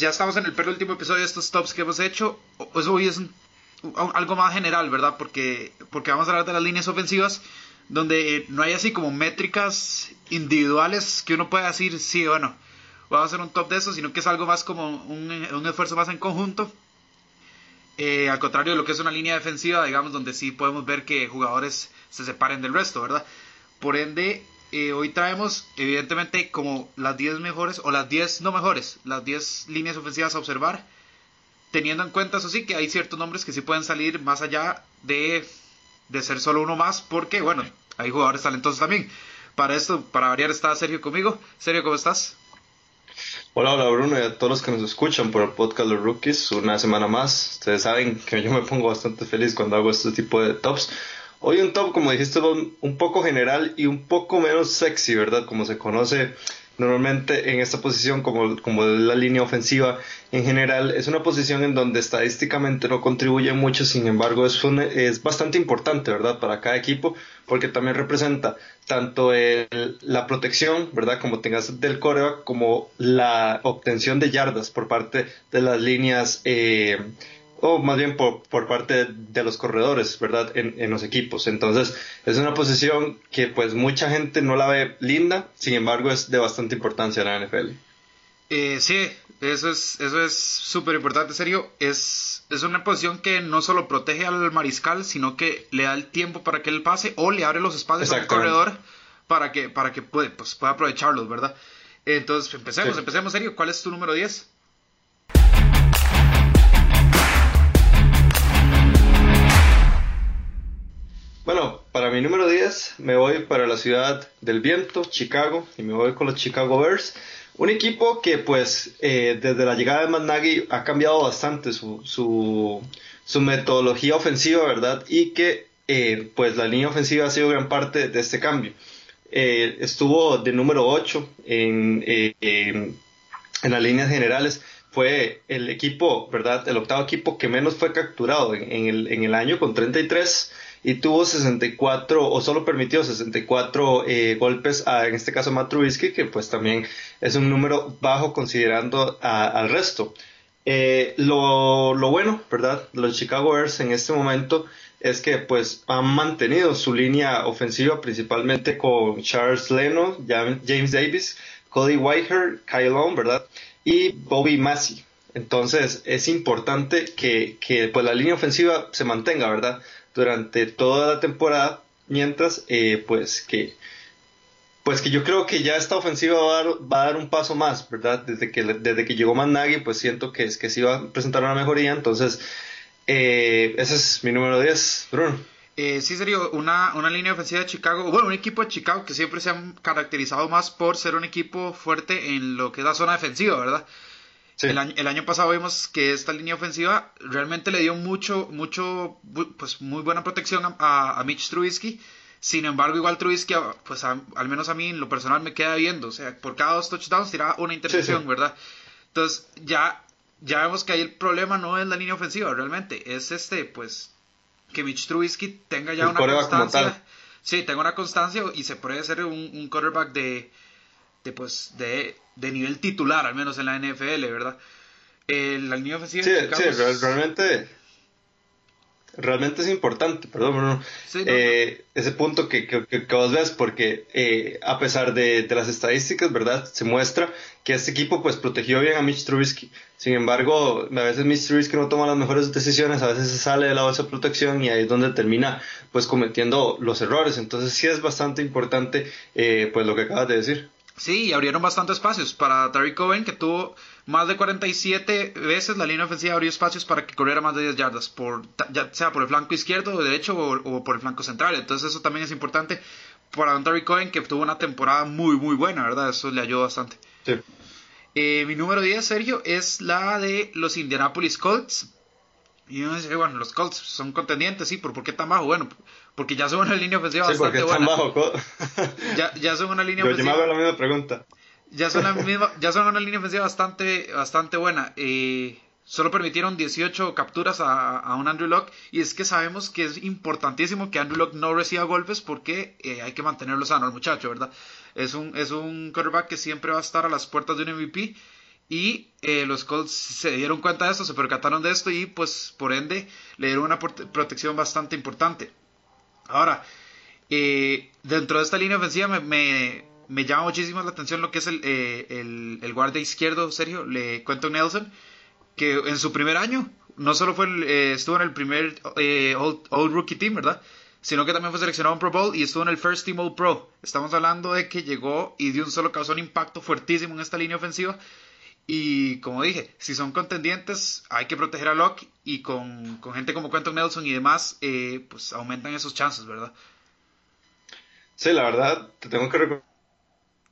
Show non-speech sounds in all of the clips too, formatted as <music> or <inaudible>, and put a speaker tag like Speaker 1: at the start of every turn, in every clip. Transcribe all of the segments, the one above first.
Speaker 1: ya estamos en el penúltimo episodio de estos tops que hemos hecho. Pues hoy es algo más general, ¿verdad? Porque, porque vamos a hablar de las líneas ofensivas, donde no hay así como métricas individuales que uno pueda decir, sí, bueno, vamos a hacer un top de eso, sino que es algo más como un, un esfuerzo más en conjunto. Eh, al contrario de lo que es una línea defensiva, digamos, donde sí podemos ver que jugadores se separen del resto, ¿verdad? Por ende, eh, hoy traemos evidentemente como las 10 mejores o las 10 no mejores, las 10 líneas ofensivas a observar, teniendo en cuenta eso sí que hay ciertos nombres que sí pueden salir más allá de, de ser solo uno más, porque bueno, hay jugadores talentosos también. Para esto, para variar, está Sergio conmigo. Sergio, ¿cómo estás?
Speaker 2: Hola, hola Bruno y a todos los que nos escuchan por el podcast Los Rookies, una semana más. Ustedes saben que yo me pongo bastante feliz cuando hago este tipo de tops Hoy un top, como dijiste, un poco general y un poco menos sexy, ¿verdad? Como se conoce normalmente en esta posición como, como la línea ofensiva en general, es una posición en donde estadísticamente no contribuye mucho, sin embargo es, es bastante importante, ¿verdad? Para cada equipo, porque también representa tanto la protección, ¿verdad? Como tengas del coreback, como la obtención de yardas por parte de las líneas eh, o más bien por, por parte de los corredores, ¿verdad? En, en, los equipos. Entonces, es una posición que pues mucha gente no la ve linda, sin embargo es de bastante importancia en la NFL.
Speaker 1: Eh, sí, eso es eso es súper importante, serio. Es, es una posición que no solo protege al mariscal, sino que le da el tiempo para que él pase o le abre los espacios al corredor para que, para que puede, pues, pueda aprovecharlos, ¿verdad? Entonces, empecemos, empecemos, serio. ¿Cuál es tu número 10?
Speaker 2: Bueno, para mi número 10 me voy para la ciudad del viento, Chicago, y me voy con los Chicago Bears. Un equipo que pues eh, desde la llegada de Matt ha cambiado bastante su, su, metodología ofensiva, ¿verdad? Y que eh, pues la línea ofensiva ha sido gran parte de este cambio. Eh, estuvo de número 8 en, en las líneas generales fue el equipo, ¿verdad? El octavo equipo que menos fue capturado en, el, en el año con 33 y tuvo 64 o solo permitió 64 eh, golpes a, en este caso Matt Trubisky, que pues también es un número bajo considerando al resto. Eh, lo, lo, bueno, ¿verdad? Los Chicago Bears en este momento es que pues han mantenido su línea ofensiva principalmente con Charles Leno, James Davis, Cody Whitehair, Kyle Long, ¿verdad? Y Bobby Massey. Entonces es importante que, que pues la línea ofensiva se mantenga, ¿verdad? Durante toda la temporada, mientras eh, pues que pues que yo creo que ya esta ofensiva va a dar, va dar un paso más, ¿verdad? Desde que, desde que llegó Nagy, pues siento que, es, que sí va a presentar una mejoría, entonces eh, ese es mi número 10, Bruno.
Speaker 1: Eh, sí, serio, una, una línea ofensiva de Chicago, bueno, un equipo de Chicago que siempre se han caracterizado más por ser un equipo fuerte en lo que es la zona defensiva, ¿verdad? El, año, pasado vimos que esta línea ofensiva realmente le dio mucho, mucho, pues muy buena protección a, Mitch Trubisky. Sin embargo, igual Trubisky, pues al menos a mí en lo personal me queda viendo. O sea, por cada dos touchdowns tiraba una intercepción, ¿verdad? Entonces, ya, ya vemos que ahí el problema no es la línea ofensiva, realmente. Es este, pues, que Mitch Trubisky tenga ya una constancia. Sí, tenga una constancia y se puede ser un, un quarterback de, de, pues, de, de nivel titular, al menos en la NFL, ¿verdad? El, la línea ofensiva
Speaker 2: sí, sí, realmente realmente es importante, perdón, Bruno, eh, ese punto que, que, que, vos ves, porque eh, a pesar de, de, las estadísticas, ¿verdad? Se muestra que este equipo pues protegió bien a Mitch Trubisky. Sin embargo, a veces Mitch Trubisky no toma las mejores decisiones, a veces se sale de la base de protección y ahí es donde termina pues cometiendo los errores. Entonces sí es bastante importante eh, pues lo que acabas de decir.
Speaker 1: Sí, abrieron bastante espacios para Terry Cohen, que tuvo más de 47 veces la línea ofensiva abrió espacios para que corriera más de 10 yardas, por, ya sea por el flanco izquierdo o derecho o, por el flanco central. Entonces eso también es importante para Terry Cohen, que tuvo una temporada muy, muy buena, ¿verdad? Eso le ayudó bastante. Sí. Eh, mi número 10, Sergio, es la de los Indianapolis Colts. Y uno dice, bueno, los Colts son contendientes, sí, pero ¿por qué tan bajo? Bueno, porque ya son una línea ofensiva sí, bastante buena. Bajo. <laughs> ya, ya son una línea ofensiva.
Speaker 2: Yo me hago la misma pregunta.
Speaker 1: Ya son, la <laughs> misma, ya son una línea ofensiva bastante, bastante buena. Eh, solo permitieron 18 capturas a, a, un Andrew Locke. Y es que sabemos que es importantísimo que Andrew Locke no reciba golpes porque eh, hay que mantenerlo sano al muchacho, ¿verdad? Es un, es un quarterback que siempre va a estar a las puertas de un MVP Y eh, los Colts se dieron cuenta de esto, se percataron de esto y pues por ende le dieron una protección bastante importante. Ahora, eh, dentro de esta línea ofensiva me, llama muchísimo la atención lo que es el, eh, guardia izquierdo, Sergio, le cuento Nelson, que en su primer año no solo eh, estuvo en el primer All, Rookie Team, ¿verdad? Sino que también fue seleccionado en Pro Bowl y estuvo en el First Team All Pro. Estamos hablando de que llegó y de un solo causó un impacto fuertísimo en esta línea ofensiva y como dije, si son contendientes, hay que proteger a Locke y con, gente como Quentin Nelson y demás, eh, pues aumentan esos chances, ¿verdad?
Speaker 2: Sí, la verdad, te tengo que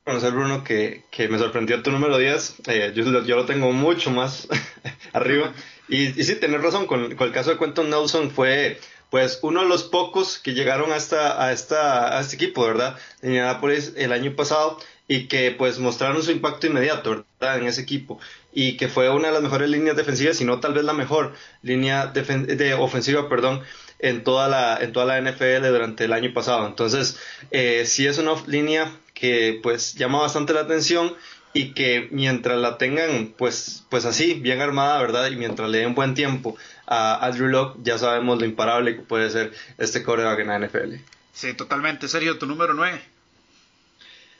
Speaker 2: reconocer, Bruno, que, me sorprendió tu número 10. Eh, yo, lo tengo mucho más <laughs> arriba. Y, sí, tenés razón, con, el caso de Quentin Nelson fue pues uno de los pocos que llegaron a, esta, a, esta, a este equipo, ¿verdad? En Indianapolis el año pasado y que pues mostraron su impacto inmediato ¿verdad? en ese equipo y que fue una de las mejores líneas defensivas, si no tal vez la mejor línea de ofensiva, perdón, en toda la en toda la NFL durante el año pasado. Entonces, eh, sí es una línea que pues llama bastante la atención y que mientras la tengan pues pues así bien armada, ¿verdad? Y mientras le den buen tiempo a Andrew Locke, ya sabemos lo imparable que puede ser este coreback en la NFL.
Speaker 1: Sí, totalmente. Sergio, tu número 9.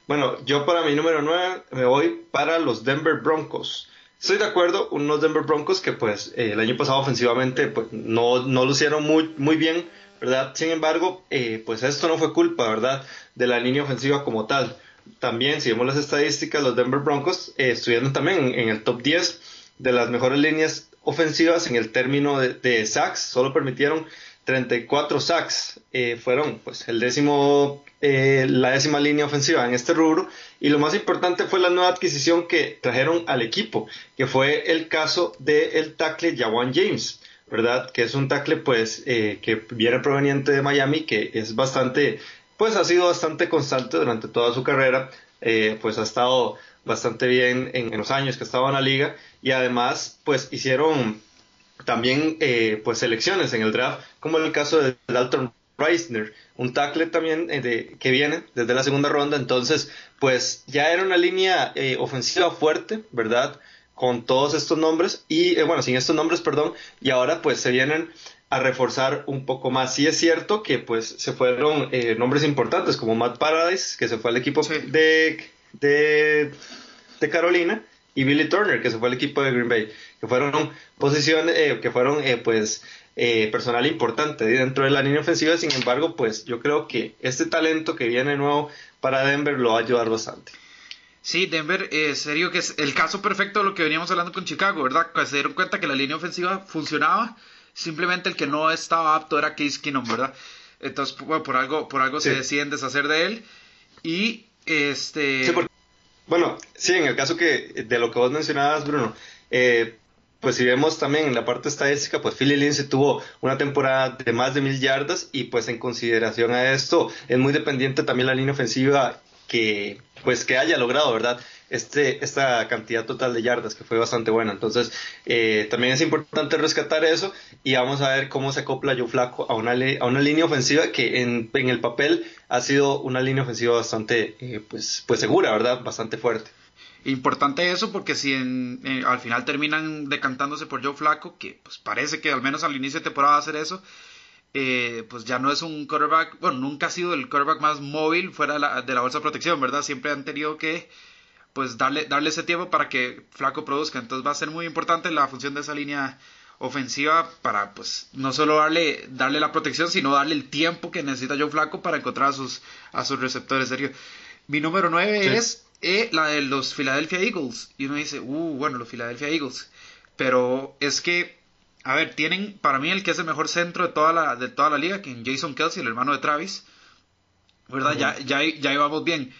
Speaker 2: Bueno, yo para mi número 9 me voy para los Denver Broncos. Estoy de acuerdo, unos Denver Broncos que pues eh, el año pasado ofensivamente pues no, no lucieron muy, muy bien, ¿verdad? Sin embargo, eh, pues esto no fue culpa, ¿verdad? De la línea ofensiva como tal. También, si vemos las estadísticas, los Denver Broncos eh, estuvieron también en, el top 10 de las mejores líneas ofensivas en el término de, de sacks. Solo permitieron 34 sacks. fueron pues el décimo eh, la décima línea ofensiva en este rubro y lo más importante fue la nueva adquisición que trajeron al equipo, que fue el caso del el tackle Jawan James, ¿verdad? Que es un tackle pues eh, que viene proveniente de Miami, que es bastante, pues ha sido bastante constante durante toda su carrera, eh, pues ha estado bastante bien en, los años que estaba en la liga y además pues hicieron también pues selecciones en el draft, como el caso de Dalton Reisner, un tackle también eh, que viene desde la segunda ronda, entonces pues ya era una línea eh, ofensiva fuerte, ¿verdad? Con todos estos nombres y eh, bueno, sin estos nombres, perdón, y ahora pues se vienen a reforzar un poco más. Sí es cierto que pues se fueron nombres importantes como Matt Paradise, que se fue al equipo de, de, de Carolina, y Billy Turner, que se fue al equipo de Green Bay, que fueron posiciones, que fueron pues eh, personal importante dentro de la línea ofensiva. Sin embargo, pues yo creo que este talento que viene nuevo para Denver lo va a ayudar bastante.
Speaker 1: Sí, Denver, eh, serio que es el caso perfecto de lo que veníamos hablando con Chicago, ¿verdad? Que se dieron cuenta que la línea ofensiva funcionaba, simplemente el que no estaba apto era Case Keenum, ¿verdad? Entonces, bueno, por algo, por algo se deciden deshacer de él y este...
Speaker 2: Bueno, sí, en el caso que de lo que vos mencionabas, Bruno, eh, pues si vemos también en la parte estadística, pues Philly Lindsay tuvo una temporada de más de mil yardas y pues en consideración a esto es muy dependiente también la línea ofensiva que pues que haya logrado, ¿verdad? Este, esta cantidad total de yardas que fue bastante buena. Entonces, eh, también es importante rescatar eso y vamos a ver cómo se acopla Joe Flaco a una, a una línea ofensiva que en, en, el papel ha sido una línea ofensiva bastante eh, pues, pues segura, ¿verdad? Bastante fuerte.
Speaker 1: Importante eso porque si en, al final terminan decantándose por Joe Flaco, que pues parece que al menos al inicio de temporada va a hacer eso, eh, pues ya no es un quarterback, bueno, nunca ha sido el quarterback más móvil fuera de la, de la bolsa de protección, ¿verdad? Siempre han tenido que pues darle, darle ese tiempo para que Flaco produzca. Entonces va a ser muy importante la función de esa línea ofensiva para pues no solo darle, darle la protección, sino darle el tiempo que necesita Joe Flaco para encontrar a sus, a sus receptores. Serio. Mi número 9 es eh, la de los Philadelphia Eagles. Y uno dice, uh, bueno, los Philadelphia Eagles. Pero es que, a ver, tienen para mí el que es el mejor centro de toda la, de toda la liga, que es Jason Kelsey, el hermano de Travis. ¿Verdad? ya, ya, ya íbamos bien.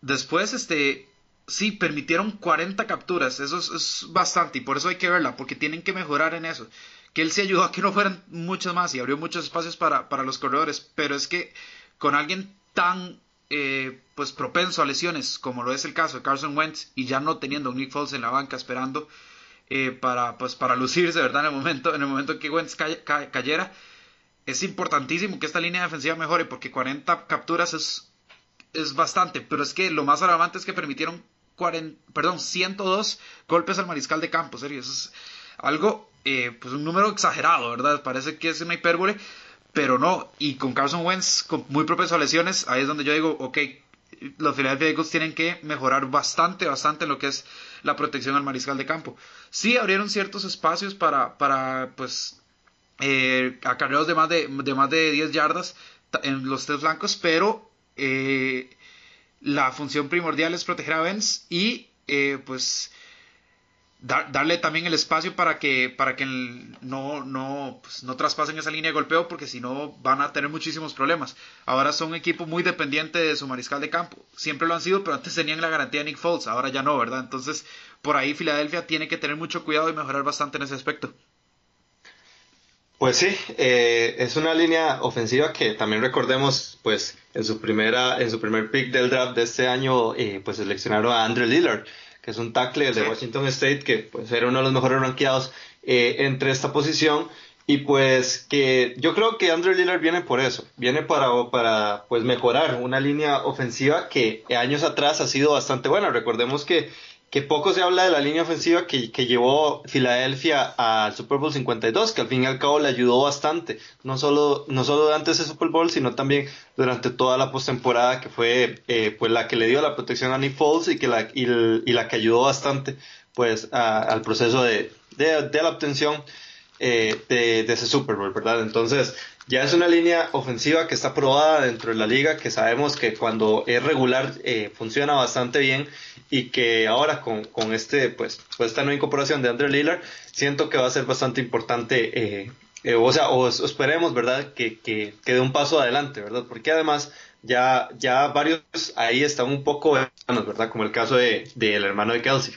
Speaker 1: Después, este, sí, permitieron 40 capturas. Eso es, bastante y por eso hay que verla, porque tienen que mejorar en eso. Que él se ayudó a que no fueran muchos más y abrió muchos espacios para, para los corredores. Pero es que con alguien tan eh, pues propenso a lesiones, como lo es el caso de Carson Wentz, y ya no teniendo Nick Foles en la banca esperando eh, para, pues, para lucirse, ¿verdad? En el momento, en el momento que Wentz cayera, es importantísimo que esta línea defensiva mejore, porque 40 capturas es, es bastante, pero es que lo más alarmante es que permitieron perdón, 102 golpes al mariscal de campo, serio, eso es algo, eh, pues un número exagerado, ¿verdad? Parece que es una hipérbole, pero no, y con Carson Wentz muy propenso a lesiones, ahí es donde yo digo, ok, los Philadelphia Eagles tienen que mejorar bastante, bastante en lo que es la protección al mariscal de campo. Sí abrieron ciertos espacios para, para pues, eh, acarreos de más de, de más de 10 yardas en los tres flancos, pero eh, la función primordial es proteger a Benz y eh, pues darle también el espacio para que para que no no pues, no traspasen esa línea de golpeo porque si no van a tener muchísimos problemas. Ahora son un equipo muy dependiente de su mariscal de campo. Siempre lo han sido pero antes tenían la garantía de Nick Foles ahora ya no verdad entonces por ahí Filadelfia tiene que tener mucho cuidado y mejorar bastante en ese aspecto.
Speaker 2: Pues sí, eh, es una línea ofensiva que también recordemos, pues en su primera, en su primer pick del draft de este año, eh, pues seleccionaron a Andrew Lillard, que es un tackle de Washington State que pues era uno de los mejores rankeados eh, entre esta posición. Y pues que yo creo que Andrew Lillard viene por eso, viene para, para pues mejorar una línea ofensiva que años atrás ha sido bastante buena. Recordemos que que poco se habla de la línea ofensiva que, llevó Filadelfia al Super Bowl 52, que al fin y al cabo le ayudó bastante, no solo, no solo durante ese Super Bowl, sino también durante toda la postemporada, que fue eh, pues la que le dio la protección a Nick Foles y, que la, y, la que ayudó bastante pues al proceso de, de, la obtención eh, de, de, ese Super Bowl, ¿verdad? Entonces, ya es una línea ofensiva que está probada dentro de la liga, que sabemos que cuando es regular eh, funciona bastante bien y que ahora con, con este, pues, pues, esta nueva incorporación de Andrew Lillard, siento que va a ser bastante importante, eh, eh, o sea, o, esperemos, ¿verdad? Que, que, que dé un paso adelante, ¿verdad? Porque además ya, ya varios ahí están un poco ¿verdad? Como el caso de, del hermano de Kelsey.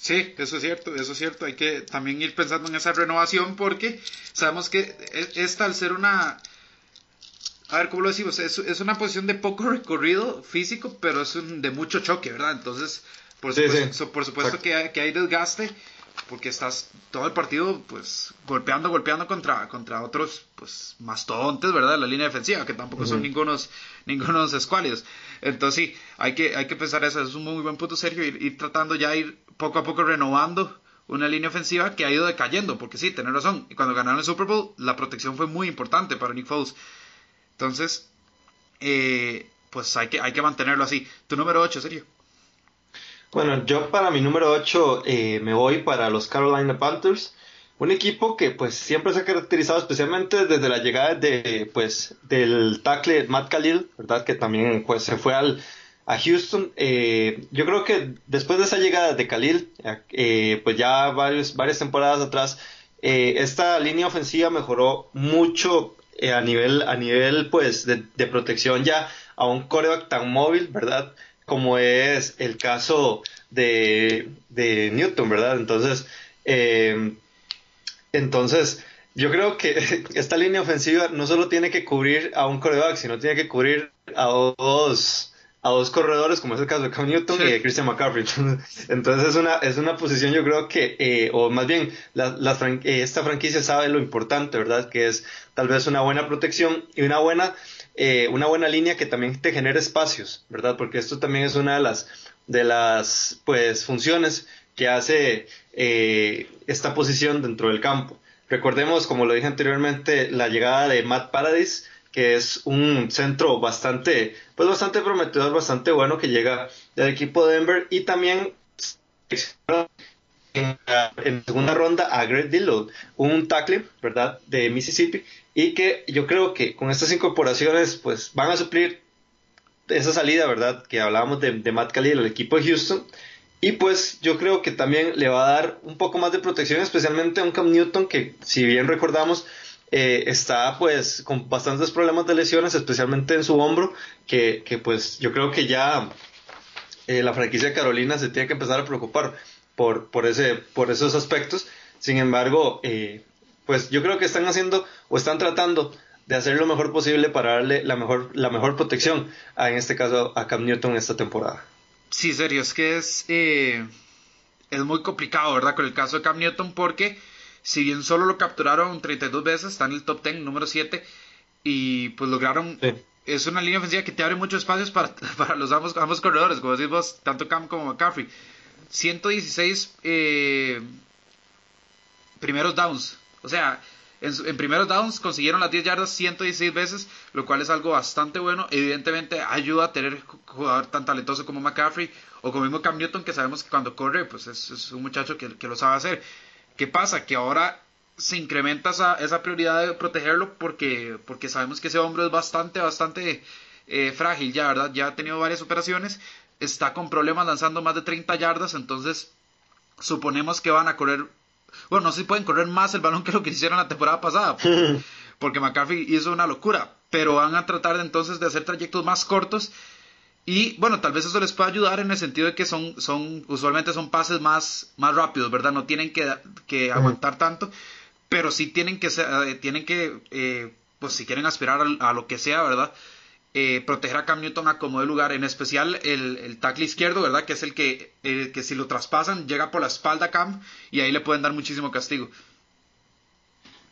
Speaker 1: Sí, eso es cierto, eso es cierto. Hay que también ir pensando en esa renovación porque sabemos que e, esta al ser una... A ver, ¿cómo lo decimos? Es, es una posición de poco recorrido físico, pero es de mucho choque, ¿verdad? Entonces, por supuesto, por supuesto que, hay, que hay desgaste porque estás todo el partido pues golpeando, golpeando contra, contra otros pues mastodontes, ¿verdad? La línea defensiva, que tampoco son ningunos, <laughs> ningunos escuálidos. Entonces sí, hay que, hay que pensar eso, es un muy buen punto Sergio, ir, ir tratando ya ir poco a poco renovando una línea ofensiva que ha ido decayendo, porque sí, tener razón, cuando ganaron el Super Bowl la protección fue muy importante para Nick Foles. Entonces, eh, pues hay que, hay que mantenerlo así. Tu número 8, Sergio.
Speaker 2: Bueno, yo para mi número 8 eh, me voy para los Carolina Panthers. Un equipo que pues siempre se ha caracterizado especialmente desde la llegada de pues del tackle Matt Khalil, ¿verdad? Que también pues se fue al a Houston. Eh, yo creo que después de esa llegada de Khalil, eh, pues ya varios, varias temporadas atrás, esta línea ofensiva mejoró mucho a nivel a nivel pues de, de protección ya a un coreback tan móvil, ¿verdad? Como es el caso de, de Newton, ¿verdad? Entonces, eh, entonces, yo creo que <laughs> esta línea ofensiva no solo tiene que cubrir a un coreback, sino tiene que cubrir a dos, a dos corredores, como es el caso de Cam Newton y de Christian McCaffrey. <laughs> Entonces, es una, es una posición, yo creo que, eh, o más bien, la, eh, esta franquicia sabe lo importante, ¿verdad? Que es tal vez una buena protección y una buena eh, una buena línea que también te genere espacios, ¿verdad? Porque esto también es una de las, de las pues, funciones que hace eh, esta posición dentro del campo. Recordemos, como lo dije anteriormente, la llegada de Matt Paradis, que es un centro bastante, pues bastante prometedor, bastante bueno que llega del equipo de Denver y también en, segunda ronda a Greg Dillon, un tackle, ¿verdad? De Mississippi y que yo creo que con estas incorporaciones pues van a suplir esa salida, ¿verdad? Que hablábamos de, Matt Khalil al equipo de Houston. Y pues yo creo que también le va a dar un poco más de protección, especialmente a un Cam Newton que, si bien recordamos, eh, está pues con bastantes problemas de lesiones, especialmente en su hombro, que, que pues yo creo que ya eh, la franquicia de Carolina se tiene que empezar a preocupar por, por, ese, por esos aspectos. Sin embargo, eh, pues yo creo que están haciendo o están tratando de hacer lo mejor posible para darle la mejor, la mejor protección, a, en este caso a Cam Newton esta temporada.
Speaker 1: Sí, serio, es que es, eh, es muy complicado, ¿verdad? Con el caso de Cam Newton, porque si bien solo lo capturaron 32 veces, está en el top 10, número 7, y pues lograron es una línea ofensiva que te abre muchos espacios para, <laughs> para los ambos, ambos corredores, como decís vos, tanto Cam como McCaffrey. 116 eh, primeros downs. O sea, en, primeros downs consiguieron las 10 yardas 116 veces, lo cual es algo bastante bueno. Evidentemente ayuda a tener jugador tan talentoso como McCaffrey o como mismo Cam Newton, que sabemos que cuando corre, pues es, un muchacho que, lo sabe hacer. ¿Qué pasa? Que ahora se incrementa esa, esa prioridad de protegerlo porque, porque sabemos que ese hombre es bastante, bastante eh, frágil ya, ¿verdad? Ya ha tenido varias operaciones, está con problemas lanzando más de 30 yardas, entonces suponemos que van a correr bueno, no sé si pueden correr más el balón que lo que hicieron la temporada pasada, <laughs> porque McCarthy hizo una locura, pero van a tratar entonces de hacer trayectos más cortos y bueno, tal vez eso les pueda ayudar en el sentido de que son, son usualmente son pases más, más rápidos, ¿verdad? No tienen que, que aguantar tanto, pero sí tienen que, eh, tienen que eh, pues si quieren aspirar a, a, lo que sea, ¿verdad? Eh, proteger a Cam Newton a como de lugar, en especial el, el tackle izquierdo, ¿verdad? Que es el que, que si lo traspasan llega por la espalda a Cam y ahí le pueden dar muchísimo castigo.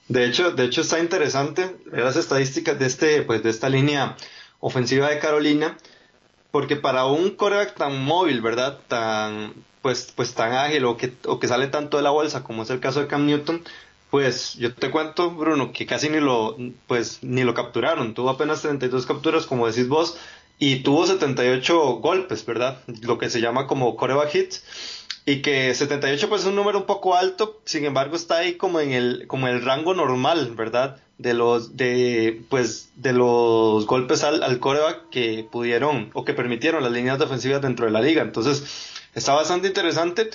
Speaker 2: De hecho, de hecho está interesante ver las estadísticas de este, pues de esta línea ofensiva de Carolina, porque para un coreback tan móvil, ¿verdad? Tan, pues, pues tan ágil o que, o que sale tanto de la bolsa como es el caso de Cam Newton, pues yo te cuento, Bruno, que casi ni lo, pues, ni lo capturaron. Tuvo apenas 32 capturas, como decís vos, y tuvo 78 golpes, ¿verdad? Lo que se llama como coreback hits. Y que 78 pues es un número un poco alto, sin embargo está ahí como en el, como el rango normal, ¿verdad? De los, de, pues, de los golpes al, al coreback que pudieron o que permitieron las líneas defensivas dentro de la liga. Entonces, está bastante interesante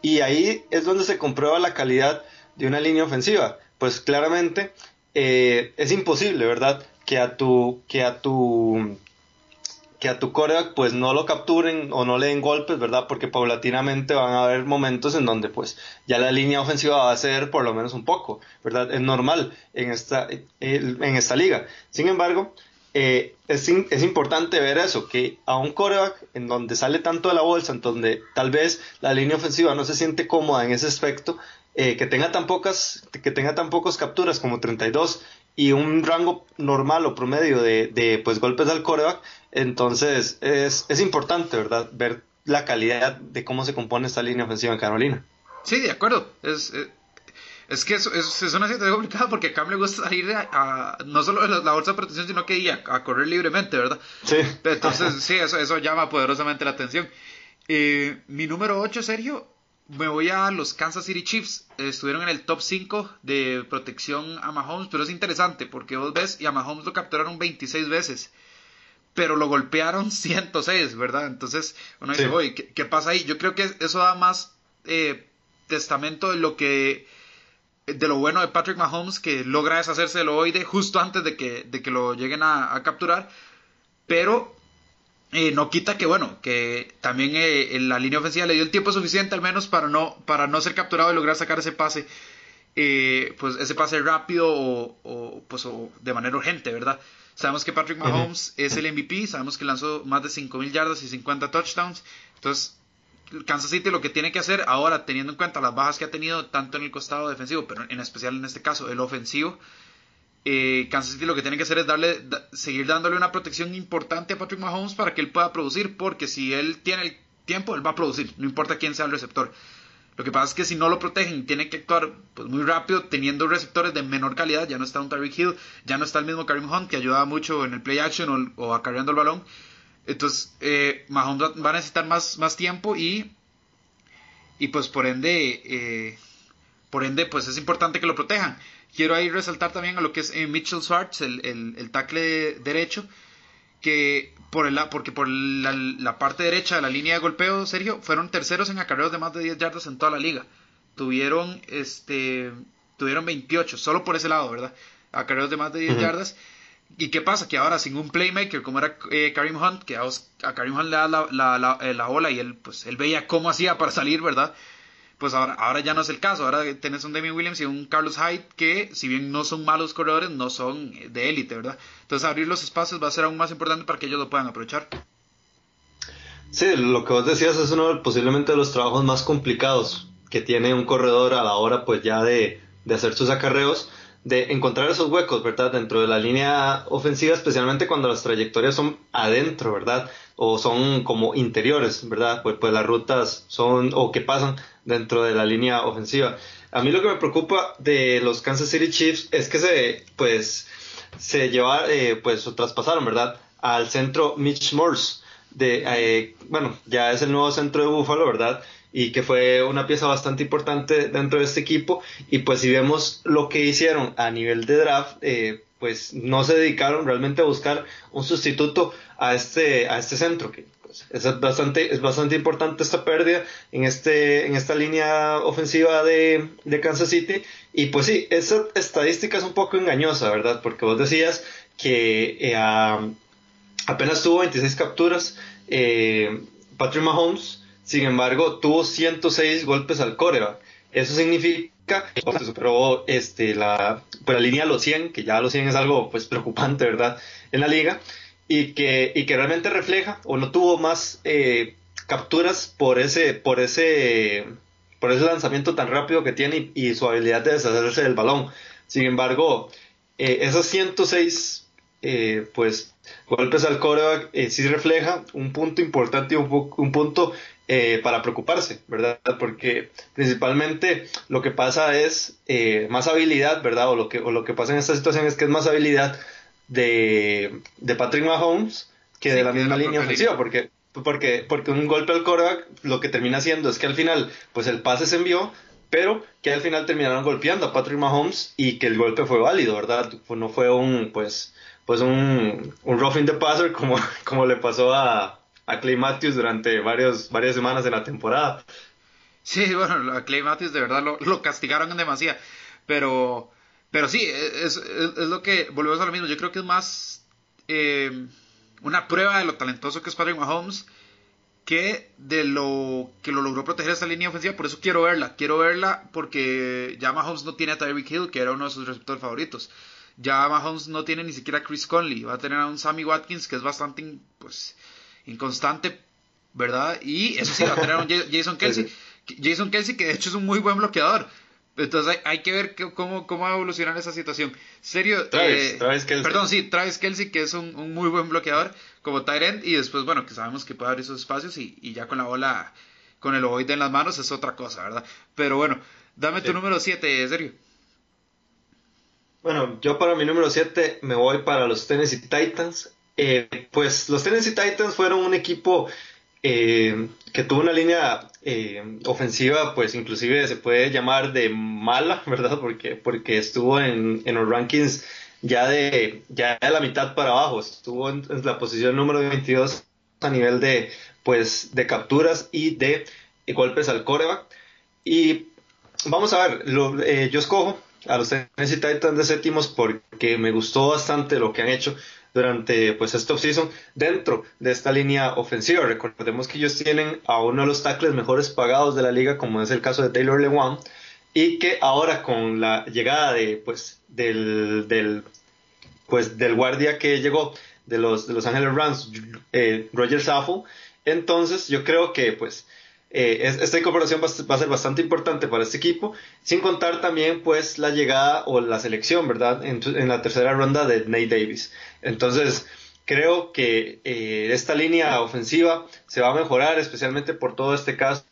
Speaker 2: y ahí es donde se comprueba la calidad de una línea ofensiva. Pues claramente eh, es imposible, ¿verdad? Que a tu, que a tu, que a tu coreback pues no lo capturen o no le den golpes, ¿verdad? Porque paulatinamente van a haber momentos en donde pues ya la línea ofensiva va a ser por lo menos un poco, ¿verdad? Es normal en esta, en esta liga. Sin embargo, eh, es, es, importante ver eso, que a un coreback en donde sale tanto de la bolsa, en donde tal vez la línea ofensiva no se siente cómoda en ese aspecto, eh, que tenga tan pocas, que tenga tan pocos capturas como 32 y un rango normal o promedio de, de pues golpes al coreback, entonces es, es importante, ¿verdad? Ver la calidad de cómo se compone esta línea ofensiva en Carolina.
Speaker 1: Sí, de acuerdo. Es, eh, es que es, es, una situación <laughs> complicada porque a Cam le gusta salir a, no solo de la, bolsa de protección, sino que a, a, correr libremente, ¿verdad? Sí. Entonces, sí, eso, eso llama poderosamente la atención. Eh, mi número 8, Sergio, me voy a los Kansas City Chiefs. Estuvieron en el top 5 de protección a Mahomes, pero es interesante porque vos ves y a Mahomes lo capturaron 26 veces, pero lo golpearon <laughs> 106, ¿verdad? Entonces uno dice, oye, ¿qué, pasa ahí? Yo creo que eso da más eh, testamento de lo que de lo bueno de Patrick Mahomes que logra deshacerse del oide justo antes de que, de que lo lleguen a, a capturar, pero eh, no quita que, bueno, que también eh, en la línea ofensiva le dio el tiempo suficiente al menos para no, para no ser capturado y lograr sacar ese pase, eh, pues ese pase rápido o, pues, de manera urgente, ¿verdad? Sabemos que Patrick Mahomes es el MVP, sabemos que lanzó más de 5.000 yardas y 50 touchdowns, entonces Kansas City lo que tiene que hacer ahora, teniendo en cuenta las bajas que ha tenido tanto en el costado defensivo, pero en especial en este caso el ofensivo, eh, Kansas City lo que tiene que hacer es darle, seguir dándole una protección importante a Patrick Mahomes para que él pueda producir, porque si él tiene el tiempo, él va a producir, no importa quién sea el receptor. Lo que pasa es que si no lo protegen, tiene que actuar pues, muy rápido, teniendo receptores de menor calidad. Ya no está un Tyreek Hill, ya no está el mismo Karim Hunt, que ayuda mucho en el play action o, acarreando el balón. Entonces, eh, Mahomes va a necesitar más, más tiempo y, y pues por ende, eh, por ende, pues es importante que lo protejan. Quiero ahí resaltar también a lo que es eh, Mitchell Schwartz, el, el, tackle derecho, que por el, porque por la, parte derecha de la línea de golpeo, Sergio, fueron terceros en acarreos de más de 10 yardas en toda la liga. Tuvieron, este, tuvieron 28, solo por ese lado, ¿verdad? Acarreos de más de 10 yardas. ¿Y qué pasa? Que ahora sin un playmaker como era eh, Karim Hunt, que a, Karim Hunt le da la, la, la, eh, la, ola y él, pues, él veía cómo hacía para salir, ¿verdad? Pues ahora, ahora ya no es el caso. Ahora tenés un Demi Williams y un Carlos Hyde que, si bien no son malos corredores, no son de élite, ¿verdad? Entonces, abrir los espacios va a ser aún más importante para que ellos lo puedan aprovechar.
Speaker 2: Sí, lo que vos decías es uno posiblemente de los trabajos más complicados que tiene un corredor a la hora, pues ya de, de hacer sus acarreos. de encontrar esos huecos, ¿verdad? Dentro de la línea ofensiva, especialmente cuando las trayectorias son adentro, ¿verdad? O son como interiores, ¿verdad? Pues, pues las rutas son o que pasan dentro de la línea ofensiva. A mí lo que me preocupa de los Kansas City Chiefs es que se, pues, se llevaron, eh, pues, o traspasaron, ¿verdad? Al centro Mitch Morse, de, eh, bueno, ya es el nuevo centro de Buffalo, ¿verdad? Y que fue una pieza bastante importante dentro de este equipo. Y pues si vemos lo que hicieron a nivel de draft, eh, pues no se dedicaron realmente a buscar un sustituto a este, a este centro, que pues, es bastante, es bastante importante esta pérdida en, este, en esta línea ofensiva de, de Kansas City. Y pues sí, esa estadística es un poco engañosa, ¿verdad? Porque vos decías que eh, apenas tuvo 26 capturas eh, Patrick Mahomes, sin embargo, tuvo 106 golpes al coreback. Eso significa que superó este, la, pues, la línea de los 100, que ya los 100 es algo pues, preocupante, ¿verdad? En la liga, y que, y que realmente refleja o no tuvo más eh, capturas por ese, por ese, por ese lanzamiento tan rápido que tiene y, su habilidad de deshacerse del balón. Sin embargo, eh, esas 106 eh, pues golpes al coreback eh, sí refleja un punto importante y un, un punto para preocuparse, ¿verdad? Porque principalmente lo que pasa es más habilidad, ¿verdad? O lo, que, o lo que pasa en esta situación es que es más habilidad de, de Patrick Mahomes que de la misma línea ofensiva, porque, porque, porque un golpe al coreback lo que termina haciendo es que al final, pues el pase se envió, pero que al final terminaron golpeando a Patrick Mahomes y que el golpe fue válido, ¿verdad? No fue un, pues, pues un, un roughing the passer como, <laughs> como le pasó a, a Clay Matthews durante varios, varias semanas de la temporada.
Speaker 1: Sí, bueno, a Clay Matthews de verdad lo, lo castigaron en demasía, pero, pero sí, es, es, lo que, volvemos a lo mismo, yo creo que es más eh, una prueba de lo talentoso que es Patrick Mahomes que de lo que lo logró proteger esta línea ofensiva, por eso quiero verla, quiero verla porque ya Mahomes no tiene a Tyreek Hill, que era uno de sus receptores favoritos. Ya Mahomes no tiene ni siquiera a Chris Conley, va a tener a un Sammy Watkins que es bastante pues inconstante, ¿verdad? Y eso sí, va a tener a un Jason <laughs> Kelsey, Jason Kelsey que de hecho es un muy buen bloqueador. Entonces hay, que ver cómo, cómo va a evolucionar esa situación. Serio,
Speaker 2: Travis, eh, Travis Kelsey.
Speaker 1: Perdón, sí, Travis Kelsey, que es un, un muy buen bloqueador como Tyrant. Y después, bueno, que sabemos que puede abrir esos espacios y, y ya con la bola, con el ovoide en las manos es otra cosa, ¿verdad? Pero bueno, dame tu número 7, Serio.
Speaker 2: Bueno, yo para mi número 7 me voy para los Tennessee Titans. Eh, pues los Tennessee Titans fueron un equipo eh, que tuvo una línea eh, ofensiva, pues inclusive se puede llamar de mala, <laughs> ¿verdad? Porque, porque estuvo en, en los rankings ya de, ya de la mitad para abajo, estuvo en, la posición número 22 a nivel de, pues, de capturas y de golpes al coreback. Y vamos a ver, lo, yo escojo a los Tennessee Titans de séptimos porque me gustó bastante lo que han hecho durante pues esta offseason dentro de esta línea ofensiva. Recordemos que ellos tienen a uno de los tackles mejores pagados de la liga, como es el caso de Taylor Lewan, y que ahora con la llegada de pues del, del pues del guardia que llegó de los de los Angeles Rams, eh, Roger Saffold, entonces yo creo que pues eh, esta incorporación va, a ser bastante importante para este equipo, sin contar también pues la llegada o la selección, ¿verdad? En, la tercera ronda de Nate Davis. Entonces, creo que eh, esta línea ofensiva se va a mejorar, especialmente por todo este caso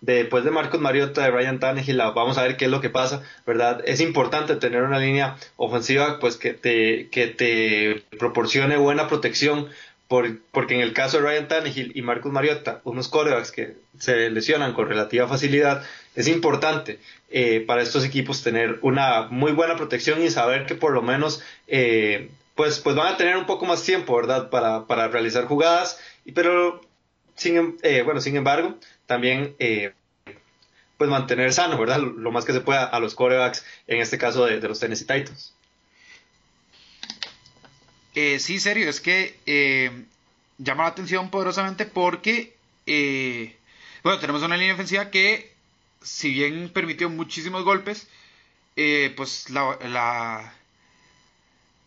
Speaker 2: de, pues, de Marcos Mariota, de Ryan Tannehill, vamos a ver qué es lo que pasa, ¿verdad? Es importante tener una línea ofensiva pues que te, que te proporcione buena protección porque en el caso de Ryan Tannehill y Marcus Mariota, unos corebacks que se lesionan con relativa facilidad, es importante eh, para estos equipos tener una muy buena protección y saber que por lo menos eh, pues, pues van a tener un poco más tiempo, ¿verdad? Para, para realizar jugadas, y, pero sin, eh, bueno, sin embargo, también pues mantener sano, ¿verdad? Lo más que se pueda a los corebacks, en este caso de los Tennessee Titans.
Speaker 1: Eh, sí, serio, es que eh, llama la atención poderosamente porque, eh, bueno, tenemos una línea ofensiva que, si bien permitió muchísimos golpes, pues la,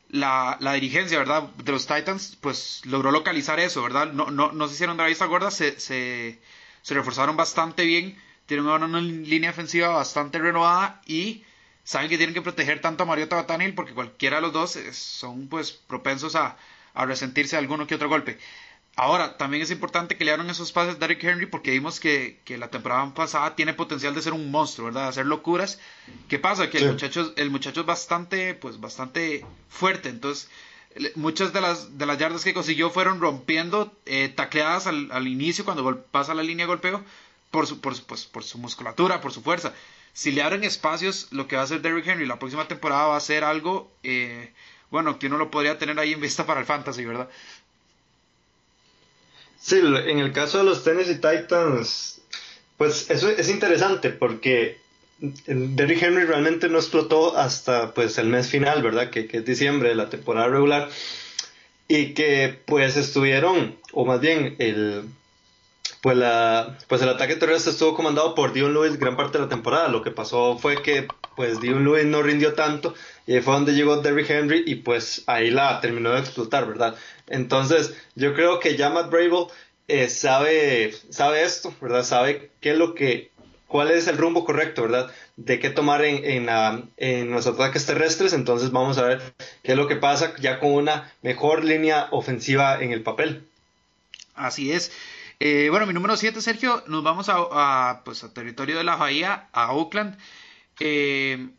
Speaker 1: la, la, dirigencia, ¿verdad? De los Titans, pues logró localizar eso, ¿verdad? No, no, no se hicieron de la vista gorda, se, se, se reforzaron bastante bien, tienen una línea ofensiva bastante renovada y saben que tienen que proteger tanto a Mariota o a Tannehill porque cualquiera de los dos son pues propensos a, a resentirse alguno que otro golpe. Ahora, también es importante que le hagan esos pases a Derrick Henry porque vimos que, la temporada pasada tiene potencial de ser un monstruo, ¿verdad? De hacer locuras. ¿Qué pasa? Que el, muchacho, el muchacho es bastante, pues, bastante fuerte. Entonces, muchas de las, de las yardas que consiguió fueron rompiendo eh, tacleadas al, al, inicio cuando pasa la línea de golpeo por su, por, pues, por su musculatura, por su fuerza. Si le abren espacios, lo que va a hacer Derrick Henry la próxima temporada va a ser algo, eh, bueno, que uno lo podría tener ahí en vista para el fantasy, ¿verdad?
Speaker 2: Sí, en el caso de los Tennessee Titans, pues eso es interesante porque Derrick Henry realmente no explotó hasta pues el mes final, ¿verdad? Que, que, es diciembre de la temporada regular. Y que pues estuvieron, o más bien el, pues, la, pues el ataque terrestre estuvo comandado por Dion Lewis gran parte de la temporada. Lo que pasó fue que pues Dion Lewis no rindió tanto y ahí fue donde llegó Derrick Henry y pues ahí la terminó de explotar, ¿verdad? Entonces yo creo que ya Matt Brable eh, sabe, sabe esto, ¿verdad? Sabe qué es lo que, cuál es el rumbo correcto, ¿verdad? De qué tomar en, en, en los ataques terrestres. Entonces vamos a ver qué es lo que pasa ya con una mejor línea ofensiva en el papel.
Speaker 1: Así es. Eh, bueno, mi número 7, Sergio, nos vamos a, pues, territorio de la Bahía, a Oakland. Eh,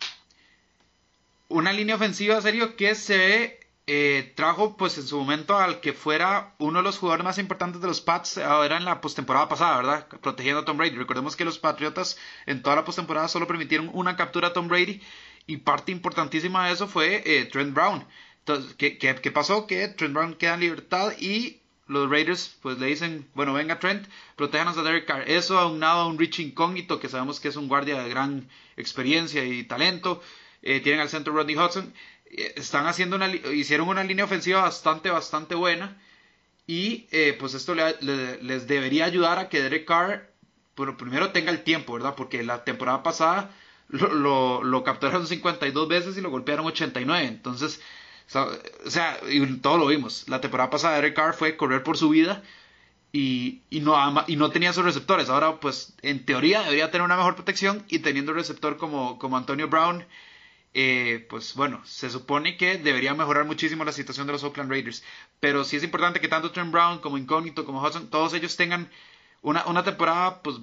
Speaker 1: una línea ofensiva, Sergio, que se eh, trajo pues en su momento al que fuera uno de los jugadores más importantes de los Pats ahora en la postemporada pasada, ¿verdad? Protegiendo a Tom Brady. Recordemos que los Patriotas en toda la postemporada solo permitieron una captura a Tom Brady y parte importantísima de eso fue Trent Brown. Entonces, ¿qué, ¿qué, qué, pasó? Que Trent Brown queda en libertad y los Raiders pues le dicen, bueno, venga Trent, protéjanos a Derek Carr. Eso aunado a un Rich Incógnito, que sabemos que es un guardia de gran experiencia y talento. Eh, tienen al centro Rodney Hudson. Eh, están haciendo una, hicieron una línea ofensiva bastante, bastante buena. Y eh, pues esto les debería ayudar a que Derek Carr, bueno, primero tenga el tiempo, ¿verdad? Porque la temporada pasada lo, lo, lo capturaron 52 veces y lo golpearon 89. Entonces, o sea, todo lo vimos. La temporada pasada Derek Carr fue correr por su vida y, no, tenía esos receptores. Ahora, pues, en teoría debería tener una mejor protección y teniendo un receptor como, Antonio Brown, eh, pues bueno, se supone que debería mejorar muchísimo la situación de los Oakland Raiders. Pero sí es importante que tanto Trent Brown como Incógnito, como Hudson, todos ellos tengan una, temporada, pues,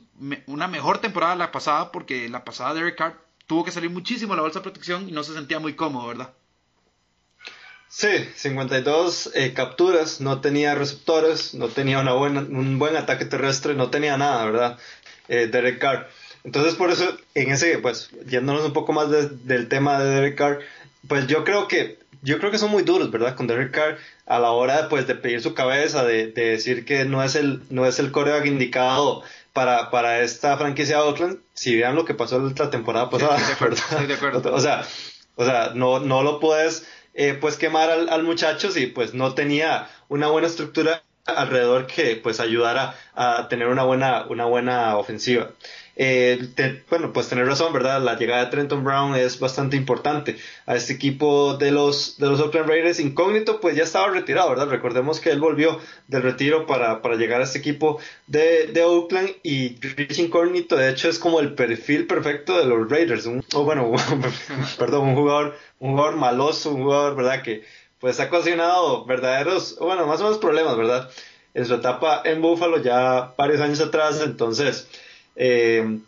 Speaker 1: una mejor temporada la pasada, porque la pasada Derek Carr tuvo que salir muchísimo la bolsa de protección y no se sentía muy cómodo, ¿verdad?
Speaker 2: Sí, 52 eh, capturas, no tenía receptores, no tenía una buena, un buen ataque terrestre, no tenía nada, ¿verdad? Eh, Derek Carr. Entonces, por eso, en ese, pues, yéndonos un poco más del tema de Derek Carr, pues yo creo que, yo creo que son muy duros, ¿verdad? Con Derek Carr a la hora, pues, de pedir su cabeza, de, decir que no es el, no es el coreback indicado para, para esta franquicia de Oakland, si vean lo que pasó la temporada pasada, <laughs> de acuerdo, O sea, o sea, no, no lo puedes eh, pues quemar al, al, muchacho si pues no tenía una buena estructura alrededor que pues ayudara a tener una buena, una buena ofensiva. Eh, bueno, pues tener razón, ¿verdad? La llegada de Trenton Brown es bastante importante a este equipo de los, de los Oakland Raiders. Incógnito, pues ya estaba retirado, ¿verdad? Recordemos que él volvió del retiro para, para llegar a este equipo de, de Oakland y Rich Incógnito, de hecho, es como el perfil perfecto de los Raiders. o bueno, <laughs> perdón, un jugador, un jugador maloso, un jugador, ¿verdad? Que pues ha ocasionado verdaderos, bueno, más o menos problemas, ¿verdad? En su etapa en Buffalo ya varios años atrás, entonces eh,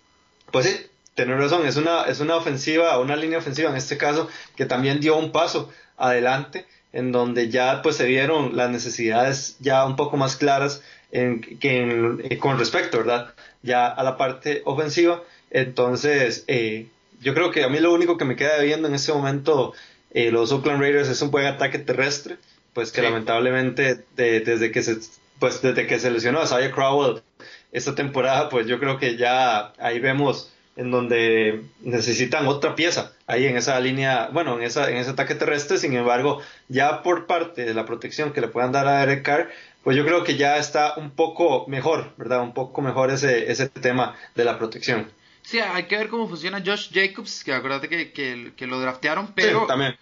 Speaker 2: pues sí, tener razón, es una, es una ofensiva, una línea ofensiva en este caso, que también dio un paso adelante, en donde ya pues se vieron las necesidades ya un poco más claras en, que eh, con respecto, ¿verdad? Ya a la parte ofensiva. Entonces, eh, yo creo que a mí lo único que me queda viendo en este momento los Oakland Raiders es un buen ataque terrestre, pues que lamentablemente desde que se pues desde que se lesionó a Isaiah Crowell esta temporada, pues yo creo que ya ahí vemos en donde necesitan otra pieza ahí en esa línea, bueno, en, esa, en ese ataque terrestre, sin embargo, ya por parte de la protección que le puedan dar a Eric Carr, pues yo creo que ya está un poco mejor, ¿verdad? Un poco mejor ese, ese tema de la protección.
Speaker 1: Sí, hay que ver cómo funciona Josh Jacobs, que acuérdate que, que, que lo draftearon, pero...
Speaker 2: también.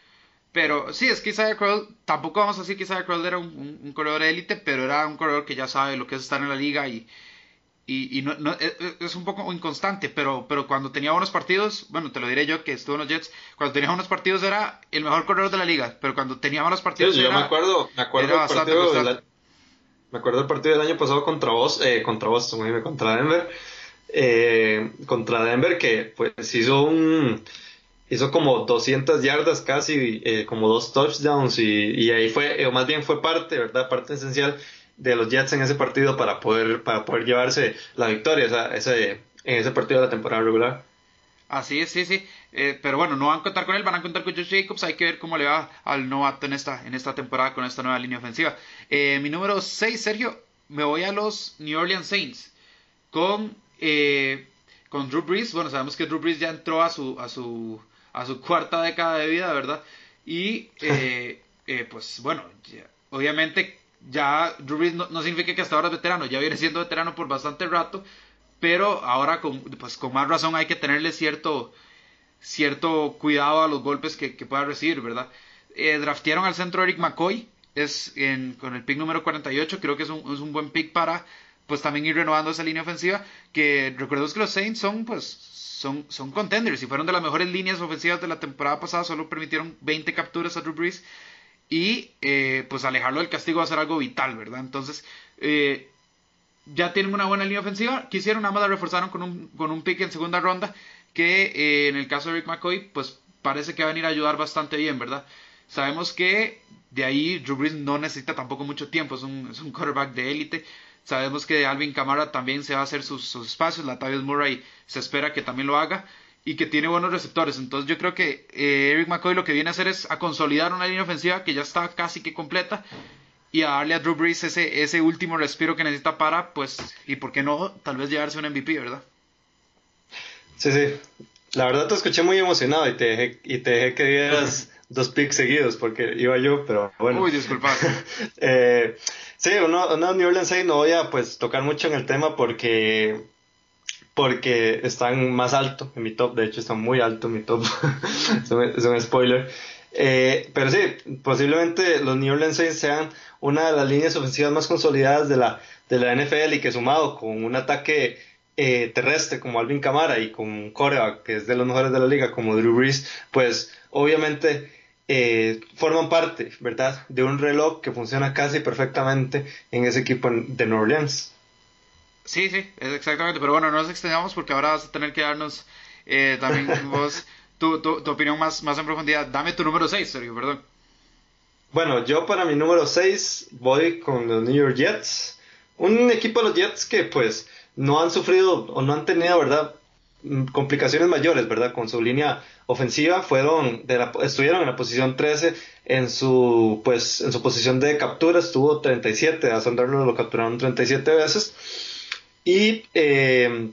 Speaker 1: Pero sí, es que Isaiah Crowell, tampoco vamos a decir que Isaiah Crowell era un, un, corredor élite, pero era un corredor que ya sabe lo que es estar en la liga y, y, no, no, e, e, es un poco inconstante, pero, pero cuando tenía buenos partidos, bueno, te lo diré yo que estuve en los Jets, cuando tenía buenos partidos era el mejor corredor de la liga, pero cuando tenía malos partidos
Speaker 2: yo me acuerdo, me acuerdo del partido me acuerdo del partido del año pasado contra vos, eh, contra Boston, contra Denver, eh, contra Denver que pues hizo un hizo como 200 yardas casi, eh, como dos touchdowns y, ahí fue, o más bien fue parte, ¿verdad? Parte esencial de los Jets en ese partido para poder, para poder llevarse la victoria ese, en ese partido de la temporada regular.
Speaker 1: Así es, sí, sí. Eh, pero bueno, no van a contar con él, van a contar con Josh Jacobs. Hay que ver cómo le va al novato en esta, en esta temporada con esta nueva línea ofensiva. Eh, mi número 6, Sergio, me voy a los New Orleans Saints con, eh, con Drew Brees. Bueno, sabemos que Drew Brees ya entró a su, a su, a su cuarta década de vida, ¿verdad? Y <laughs> pues bueno, obviamente ya Drew Brees no, significa que hasta ahora es veterano, ya viene siendo veterano por bastante rato, pero ahora con, pues, con más razón hay que tenerle cierto, cierto cuidado a los golpes que, pueda recibir, ¿verdad? Eh, draftearon al centro Eric McCoy, es con el pick número 48, creo que es un, es un buen pick para pues también ir renovando esa línea ofensiva, que recordemos que los Saints son pues son, son contenders y fueron de las mejores líneas ofensivas de la temporada pasada, solo permitieron 20 capturas a Drew Brees y eh, pues alejarlo del castigo va a ser algo vital, ¿verdad? Entonces, eh, ya tienen una buena línea ofensiva, quisieron, nada la reforzaron con un, con un pick en segunda ronda, que eh, en el caso de Rick McCoy, pues parece que va a venir a ayudar bastante bien, ¿verdad? Sabemos que de ahí Drew Brees no necesita tampoco mucho tiempo, es un, es un quarterback de élite. Sabemos que Alvin Kamara también se va a hacer sus, sus espacios, la Tavis Murray se espera que también lo haga y que tiene buenos receptores. Entonces yo creo que eh, Eric McCoy lo que viene a hacer es a consolidar una línea ofensiva que ya está casi que completa y a darle a Drew Brees ese, ese último respiro que necesita para, pues, y por qué no, tal vez llevarse un MVP, ¿verdad?
Speaker 2: Sí, sí. La verdad te escuché muy emocionado y te dejé, y te dejé que dieras <laughs> dos picks seguidos porque iba yo, pero bueno.
Speaker 1: Uy, disculpa. <laughs>
Speaker 2: eh, sí, uno, uno New Orleans no voy a pues tocar mucho en el tema porque porque están más alto en mi top, de hecho están muy alto en mi top, <laughs> es, un, spoiler. Eh, pero sí, posiblemente los New Orleans Saints sean una de las líneas ofensivas más consolidadas de la, de la NFL y que sumado con un ataque eh, terrestre como Alvin Kamara y con un coreback que es de los mejores de la liga como Drew Brees, pues obviamente eh, forman parte, ¿verdad?, de un reloj que funciona casi perfectamente en ese equipo de New Orleans.
Speaker 1: Sí, sí, exactamente. Pero bueno, no nos extendamos porque ahora vas a tener que darnos eh, también <laughs> vos tu, tu, opinión más, más en profundidad. Dame tu número 6, Sergio, perdón.
Speaker 2: Bueno, yo para mi número 6 voy con los New York Jets. Un equipo de los Jets que pues no han sufrido o no han tenido, ¿verdad? Complicaciones mayores, ¿verdad? Con su línea ofensiva fueron estuvieron en la posición 13 en su pues en su posición de captura estuvo 37, a Sandarno lo capturaron 37 veces y eh,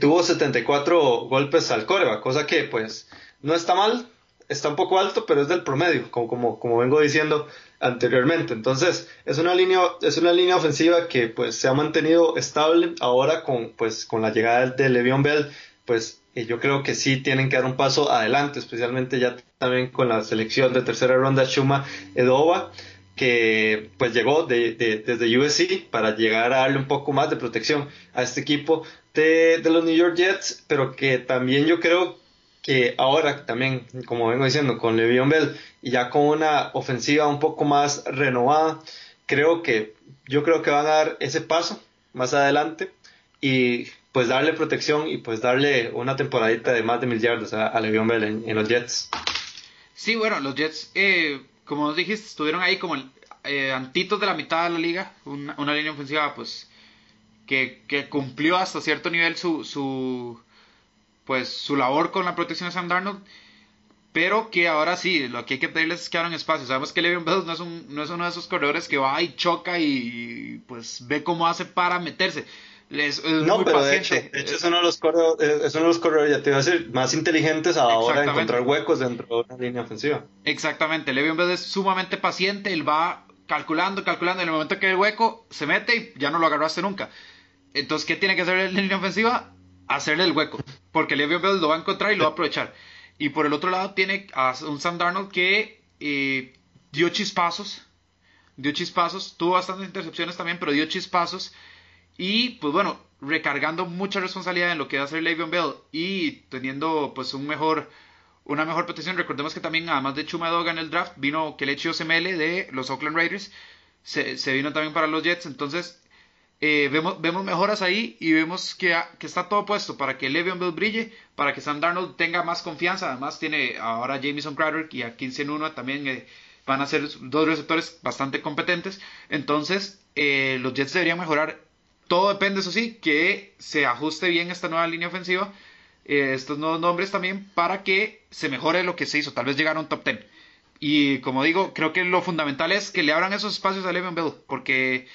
Speaker 2: tuvo 74 golpes al coreback, cosa que pues no está mal, está un poco alto, pero es del promedio, como, como, como vengo diciendo anteriormente. Entonces, es una línea, es una línea ofensiva que pues se ha mantenido estable ahora con, pues, con la llegada de Le'Veon Bell, pues yo creo que sí tienen que dar un paso adelante, especialmente ya también con la selección de tercera ronda Shuma Edova que pues llegó de, desde USC para llegar a darle un poco más de protección a este equipo de, los New York Jets, pero que también yo creo que ahora también, como vengo diciendo, con Le'Veon Bell y ya con una ofensiva un poco más renovada, creo que yo creo que van a dar ese paso más adelante y pues darle protección y pues darle una temporadita de más de mil yardas a, a Le'Veon Bell en, los Jets.
Speaker 1: Sí, bueno, los Jets eh, como nos dijiste, estuvieron ahí como eh, antitos de la mitad de la liga, una, línea ofensiva pues que, cumplió hasta cierto nivel su, su pues su labor con la protección de Sam Darnold, pero que ahora sí, lo que hay que pedirles es que abran espacio. Sabemos que Le'Veon Bell no es, no es uno de esos corredores que va y choca y pues ve cómo hace para meterse
Speaker 2: no, pero de hecho, es uno de los corredores, es uno de los corredores, ya te iba a decir, más inteligentes a la hora de encontrar huecos dentro de una línea ofensiva.
Speaker 1: Exactamente, Le'Veon Bell es sumamente paciente, él va calculando, calculando, en el momento que el hueco se mete y ya no lo agarraste nunca. Entonces, ¿qué tiene que hacer la línea ofensiva? Hacerle el hueco, porque Le'Veon Bell lo va a encontrar y lo va a aprovechar. Y por el otro lado tiene a un Sam Darnold que eh, dio chispazos, dio chispazos, tuvo bastantes intercepciones también, pero dio chispazos Y pues bueno, recargando mucha responsabilidad en lo que va a hacer Le'Veon Bell y teniendo pues un mejor una mejor protección. Recordemos que también, además de Chuma en el draft, vino Kelechi Osemele de los Oakland Raiders. Se, se, vino también para los Jets. Entonces, eh, vemos, vemos mejoras ahí y vemos que, que, está todo puesto para que Le'Veon Bell brille, para que Sam Darnold tenga más confianza. Además, tiene ahora Jameson Crowder y a 15 en 1 también eh, van a ser dos receptores bastante competentes. Entonces, eh, los Jets deberían mejorar. Todo depende, eso sí, que se ajuste bien esta nueva línea ofensiva eh, estos nuevos nombres también para que se mejore lo que se hizo, tal vez llegar a un top 10. Y como digo, creo que lo fundamental es que le abran esos espacios a Le'Veon Bell, porque,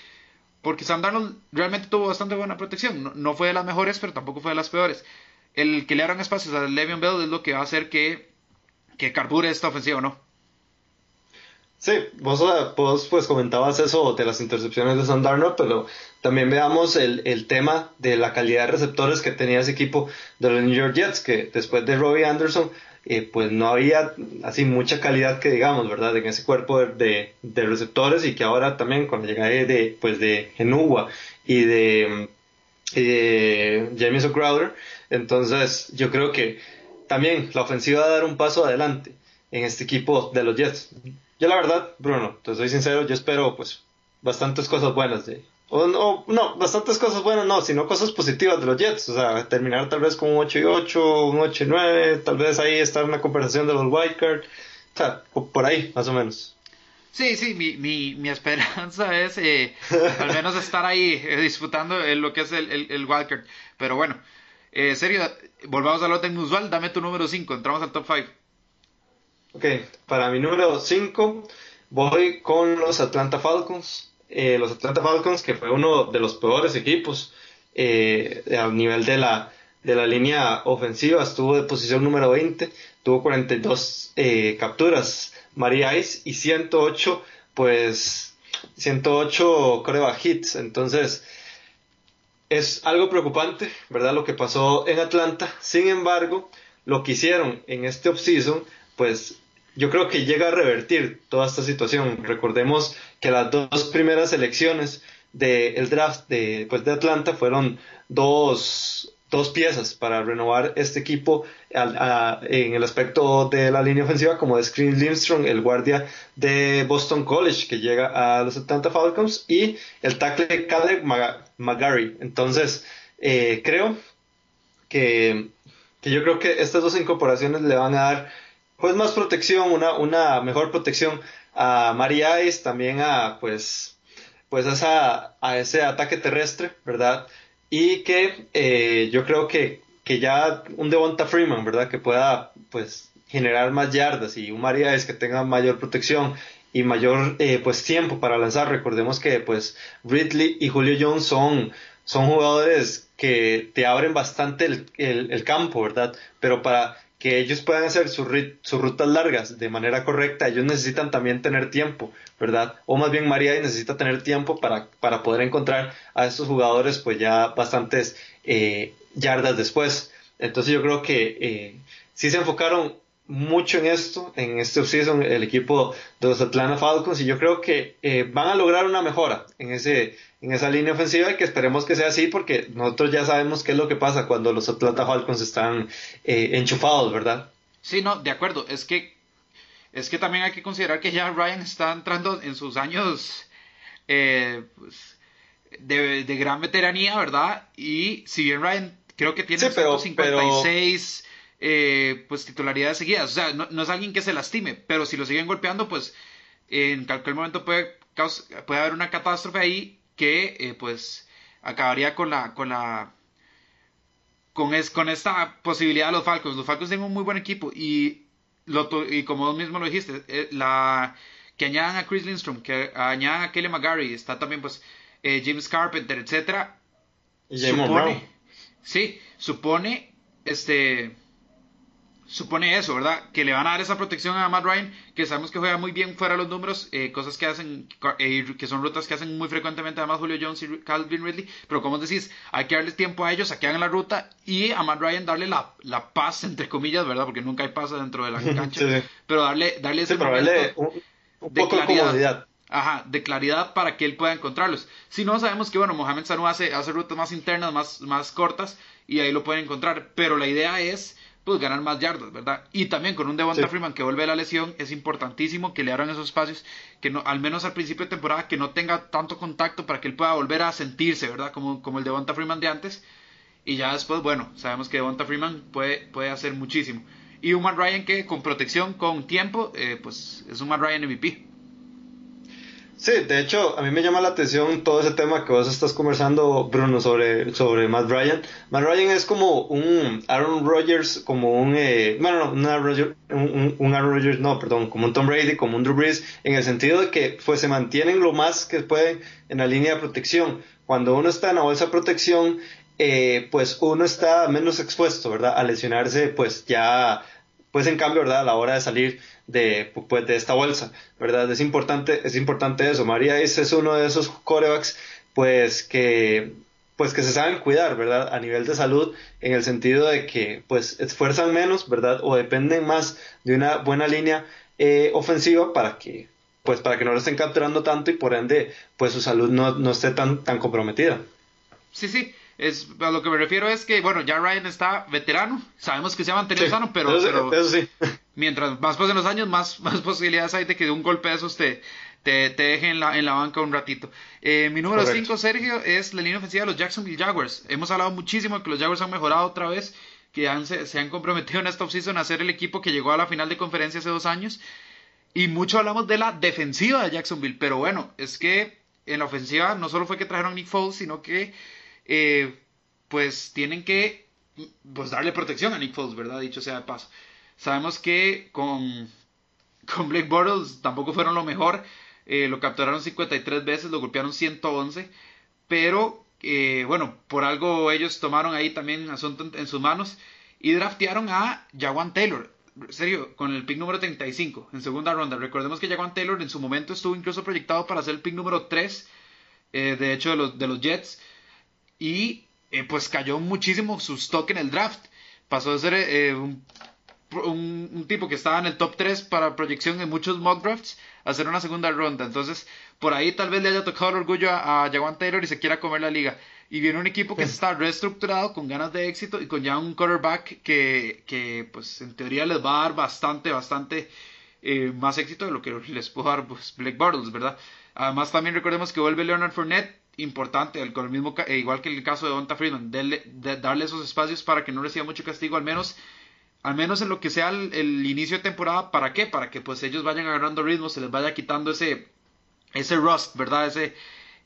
Speaker 1: porque Sam Darnold realmente tuvo bastante buena protección. No, fue de las mejores, pero tampoco fue de las peores. El que le abran espacios a Le'Veon Bell es lo que va a hacer que, que carbure esta ofensiva, ¿no?
Speaker 2: Sí, vos, vos, pues comentabas eso de las intercepciones de Sam Darnold, pero también veamos el, el, tema de la calidad de receptores que tenía ese equipo de los New York Jets, que después de Robbie Anderson, eh, pues no había así mucha calidad que digamos, ¿verdad? En ese cuerpo de, de receptores y que ahora también con la de, pues de y de, y de James O'Crowder, entonces yo creo que también la ofensiva va a dar un paso adelante en este equipo de los Jets. Yo la verdad, Bruno, te soy sincero, yo espero pues bastantes cosas buenas de... O, no, bastantes cosas buenas no, sino cosas positivas de los Jets. O sea, terminar tal vez con un 8 y 8, un 8 y 9, tal vez ahí estar en una conversación de los wildcard. O sea, por ahí, más o menos.
Speaker 1: Sí, sí, mi, mi, mi esperanza <laughs> es eh, al menos estar ahí eh, disputando lo que es el, el, el wildcard. Pero bueno, eh, serio, volvamos a lo usual, dame tu número 5, entramos al top 5.
Speaker 2: Ok, para mi número 5 voy con los Atlanta Falcons. Eh, los Atlanta Falcons, que fue uno de los peores equipos eh, a nivel de la, de la línea ofensiva, estuvo de posición número 20, tuvo 42 eh, capturas, María Ice, y 108, pues 108 creo hits. Entonces, es algo preocupante, ¿verdad? Lo que pasó en Atlanta. Sin embargo, lo que hicieron en este offseason pues yo creo que llega a revertir toda esta situación. Recordemos que las dos primeras elecciones del draft de, pues, de Atlanta fueron dos, dos piezas para renovar este equipo en el aspecto de la línea ofensiva, como de Screen Lindstrom, el guardia de Boston College que llega a los Atlanta Falcons, y el tackle Caleb McGarry. Entonces, eh, creo que, que yo creo que estas dos incorporaciones le van a dar pues más protección, una, una mejor protección a Ice, también a pues pues a ese ataque terrestre, ¿verdad? Y que eh, yo creo que, que ya un Devonta Freeman, ¿verdad? Que pueda pues generar más yardas y un Ice que tenga mayor protección y mayor eh, pues tiempo para lanzar. Recordemos que pues Ridley y Julio Jones son, son jugadores que te abren bastante el, el campo, ¿verdad? Pero para que ellos puedan hacer sus, rutas largas de manera correcta, ellos necesitan también tener tiempo, ¿verdad? O más bien María necesita tener tiempo para, para poder encontrar a estos jugadores pues ya bastantes eh, yardas después. Entonces yo creo que eh, sí se enfocaron mucho en esto, en este offseason, el equipo de los Atlanta Falcons, y yo creo que eh, van a lograr una mejora en, ese, en esa línea ofensiva y que esperemos que sea así, porque nosotros ya sabemos qué es lo que pasa cuando los Atlanta Falcons están eh, enchufados, ¿verdad?
Speaker 1: Sí, no, de acuerdo, es que, es que también hay que considerar que ya Ryan está entrando en sus años eh, pues, de, gran veteranía, ¿verdad? Y si bien Ryan creo que tiene sí, pero, 156 eh, pues titularidades seguidas. O sea, no, es alguien que se lastime, pero si lo siguen golpeando, pues en cualquier momento puede, puede haber una catástrofe ahí que eh, pues acabaría con la con la con, es, con esta posibilidad de los Falcons. Los Falcons tienen un muy buen equipo y lo, y como vos mismo lo dijiste, eh, la que añadan a Chris Lindstrom, que añadan a Kelly McGarry, está también pues James Carpenter, etcétera. supone, sí, supone este supone eso, ¿verdad? Que le van a dar esa protección a Matt Ryan, que sabemos que juega muy bien fuera de los números, eh, cosas que hacen, eh, que son rutas que hacen muy frecuentemente además Julio Jones y Calvin Ridley, pero como decís, hay que darles tiempo a ellos a que hagan la ruta y a Matt Ryan darle la, la paz, entre comillas, ¿verdad? Porque nunca hay paz dentro de la <laughs> cancha, pero darle, darle ese
Speaker 2: un, poco de comodidad.
Speaker 1: Ajá, de claridad para que él pueda encontrarlos. Si no, sabemos que, bueno, Mohamed Sanu hace, hace rutas más internas, más, más cortas, y ahí lo pueden encontrar. Pero la idea es, pues, ganar más yardas, ¿verdad? Y también con un Devonta Freeman que vuelve la lesión, es importantísimo que le abran esos espacios, que no, al menos al principio de temporada, que no tenga tanto contacto para que él pueda volver a sentirse, ¿verdad? Como, como el Devonta Freeman de antes. Y ya después, bueno, sabemos que Devonta Freeman puede, puede hacer muchísimo. Y un Matt Ryan que con protección, con tiempo, eh, pues es un Matt Ryan MVP.
Speaker 2: Sí, de hecho, a mí me llama la atención todo ese tema que vos estás conversando, Bruno, sobre, sobre Matt Ryan. Matt Ryan es como un Aaron Rodgers, como un, eh, bueno, no, un Aaron, Rodgers, un, Aaron Rodgers, no, perdón, como un Tom Brady, como un Drew Brees, en el sentido de que pues se mantienen lo más que pueden en la línea de protección. Cuando uno está en la bolsa de protección, eh, pues uno está menos expuesto, ¿verdad? A lesionarse, pues ya, pues en cambio, ¿verdad? A la hora de salir de, pues, de esta bolsa, ¿verdad? Es importante, es importante eso. María es, uno de esos corebacks, pues que pues que se saben cuidar, ¿verdad? A nivel de salud, en el sentido de que pues esfuerzan menos, ¿verdad? O dependen más de una buena línea eh, ofensiva para que pues para que no lo estén capturando tanto y por ende pues su salud no, no esté tan, tan comprometida.
Speaker 1: Sí, sí, es, a lo que me refiero es que, bueno, ya Ryan está veterano, sabemos que se ha mantenido sano, pero, mientras más pasen los años, más, <laughs> más posibilidades hay de que de un golpe de esos te, te, deje en la, en la banca un ratito. Eh, mi número 5, Sergio, es la línea ofensiva de los Jacksonville Jaguars. Hemos hablado muchísimo de que los Jaguars han mejorado otra vez, que han, se, han comprometido en esta offseason a ser el equipo que llegó a la final de conferencia hace dos años. Y mucho hablamos de la defensiva de Jacksonville, pero bueno, es que en la ofensiva no solo fue que trajeron Nick Foles, sino que eh, pues tienen que pues darle protección a Nick Foles, ¿verdad? Dicho sea de paso. Sabemos que con, con Blake Bortles tampoco fueron lo mejor. Eh, lo capturaron 53 veces, lo golpearon 111. Pero, eh, bueno, por algo ellos tomaron ahí también asunto en, sus manos. Y draftearon a Jawan Taylor. Serio, con el pick número 35 en segunda ronda. Recordemos que Jawan Taylor en su momento estuvo incluso proyectado para ser el pick número 3. de hecho, de los, de los Jets y eh, pues cayó muchísimo su stock en el draft. Pasó de ser eh, un, un, tipo que estaba en el top 3 para proyección en muchos mock drafts a ser una segunda ronda. Entonces, por ahí tal vez le haya tocado el orgullo a, a Jawan Taylor y se quiera comer la liga. Y viene un equipo que está reestructurado, con ganas de éxito y con ya un quarterback que, que pues en teoría les va a dar bastante, bastante eh, más éxito de lo que les pudo dar pues, Blake Bortles, ¿verdad? Además también recordemos que vuelve Leonard Fournette importante, con el mismo, eh, igual que el caso de Donta Freeman, darle esos espacios para que no reciba mucho castigo, al menos, al menos en lo que sea el, inicio de temporada, ¿para qué? Para que pues ellos vayan agarrando ritmo, se les vaya quitando ese, ese rust, ¿verdad? Ese,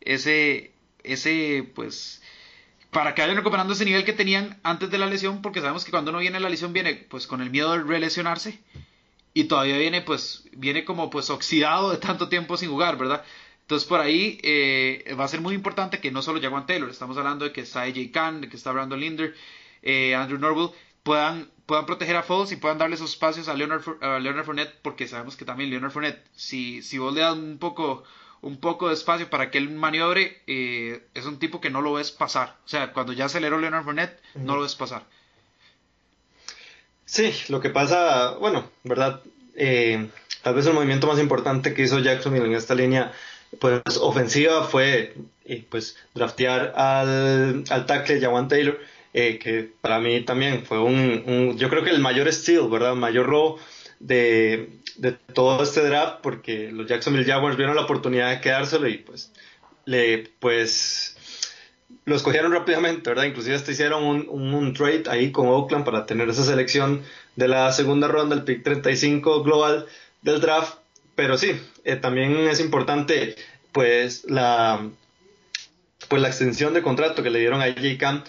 Speaker 1: ese, ese, pues, para que vayan recuperando ese nivel que tenían antes de la lesión, porque sabemos que cuando uno viene la lesión viene pues con el miedo de relesionarse y todavía viene pues viene como pues oxidado de tanto tiempo sin jugar, ¿verdad? Entonces por ahí eh, va a ser muy importante que no solo Jaguan Taylor, estamos hablando de que está AJ Khan, de que está Brandon Linder, eh, Andrew Norwell, puedan, puedan proteger a Foles y puedan darle esos espacios a Leonard, a Leonard Fournette, porque sabemos que también Leonard Fournette, si, si vos le das un poco, un poco de espacio para que él maniobre, eh, es un tipo que no lo ves pasar. O sea, cuando ya aceleró Leonard Fournette, no lo ves pasar.
Speaker 2: Sí, lo que pasa, bueno, ¿verdad? tal vez el movimiento más importante que hizo Jacksonville en esta línea pues ofensiva fue eh, pues draftear al, al tackle Jawan Taylor, eh, que para mí también fue un, yo creo que el mayor steal, ¿verdad? mayor robo de, de, todo este draft, porque los Jacksonville Jaguars vieron la oportunidad de quedárselo y pues le pues lo escogieron rápidamente, ¿verdad? Inclusive hasta hicieron un, un, trade ahí con Oakland para tener esa selección de la segunda ronda, el pick 35 global del draft pero sí, eh, también es importante pues la pues la extensión de contrato que le dieron a AJ Cam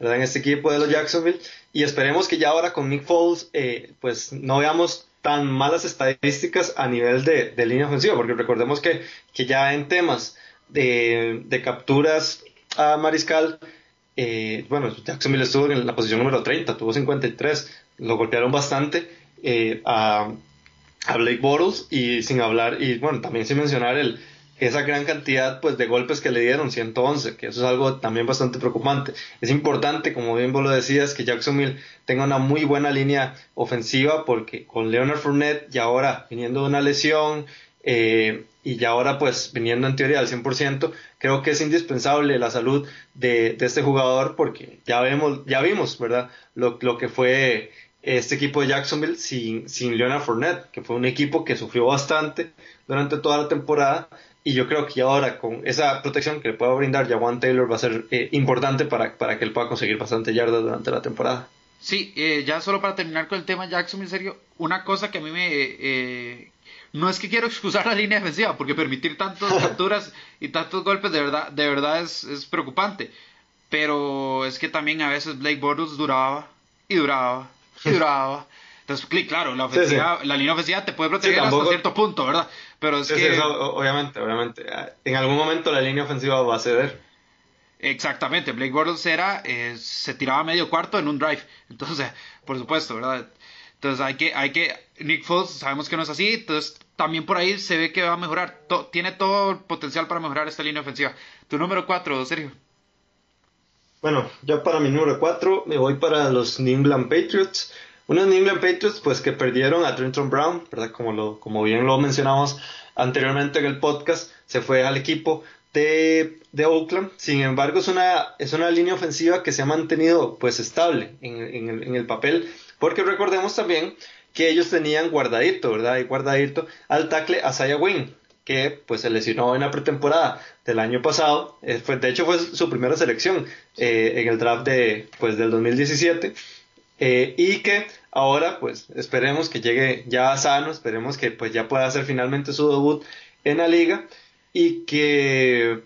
Speaker 2: en este equipo de los Jacksonville. Y esperemos que ya ahora con Nick Foles eh, pues no veamos tan malas estadísticas a nivel de, línea ofensiva porque recordemos que, que ya en temas de, de capturas a Mariscal eh, bueno Jacksonville estuvo en la posición número 30 tuvo 53 lo golpearon bastante a a Blake Bortles y sin hablar, y bueno, también sin mencionar el, esa gran cantidad pues de golpes que le dieron, 111, que eso es algo también bastante preocupante. Es importante, como bien vos lo decías, que Jacksonville tenga una muy buena línea ofensiva porque con Leonard Fournette y ahora viniendo de una lesión eh, y ya ahora pues viniendo en teoría al 100%, creo que es indispensable la salud de, este jugador porque ya vemos, ya vimos, ¿verdad? Lo, que fue este equipo de Jacksonville sin, sin Leonard Fournette, que fue un equipo que sufrió bastante durante toda la temporada y yo creo que ahora con esa protección que le pueda brindar Jawan Taylor va a ser eh, importante para, para que él pueda conseguir bastante yardas durante la temporada.
Speaker 1: Sí, eh, ya solo para terminar con el tema Jackson, en serio, una cosa que a mí me... Eh, no es que quiero excusar la línea defensiva, porque permitir tantas <laughs> capturas y tantos golpes de verdad, de verdad es, es preocupante. Pero es que también a veces Blake Bortles duraba y duraba Entonces, claro, la, ofensiva, la línea ofensiva te puede proteger hasta cierto punto, ¿verdad? Pero es que...
Speaker 2: obviamente, obviamente. En algún momento la línea ofensiva va a ceder.
Speaker 1: Exactamente, Blake Bortles era, eh, se tiraba medio cuarto en un drive. Entonces, por supuesto, ¿verdad? Entonces hay que, hay que, Nick Foles sabemos que no es así, entonces también por ahí se ve que va a mejorar, tiene todo el potencial para mejorar esta línea ofensiva. Tu número 4, Sergio.
Speaker 2: Bueno, yo para mi número 4 me voy para los New England Patriots. Unos New England Patriots pues que perdieron a Trenton Brown, ¿verdad? Como, lo, como bien lo mencionamos anteriormente en el podcast, se fue al equipo de, de, Oakland. Sin embargo, es una, es una línea ofensiva que se ha mantenido pues estable en, en, el, en el papel porque recordemos también que ellos tenían guardadito, ¿verdad? Y guardadito al tackle Asaya Wing, que pues se lesionó en la pretemporada del año pasado. Eh, de hecho fue su primera selección eh, en el draft de, pues, del 2017. Eh, y que ahora pues esperemos que llegue ya sano, esperemos que pues ya pueda hacer finalmente su debut en la liga y que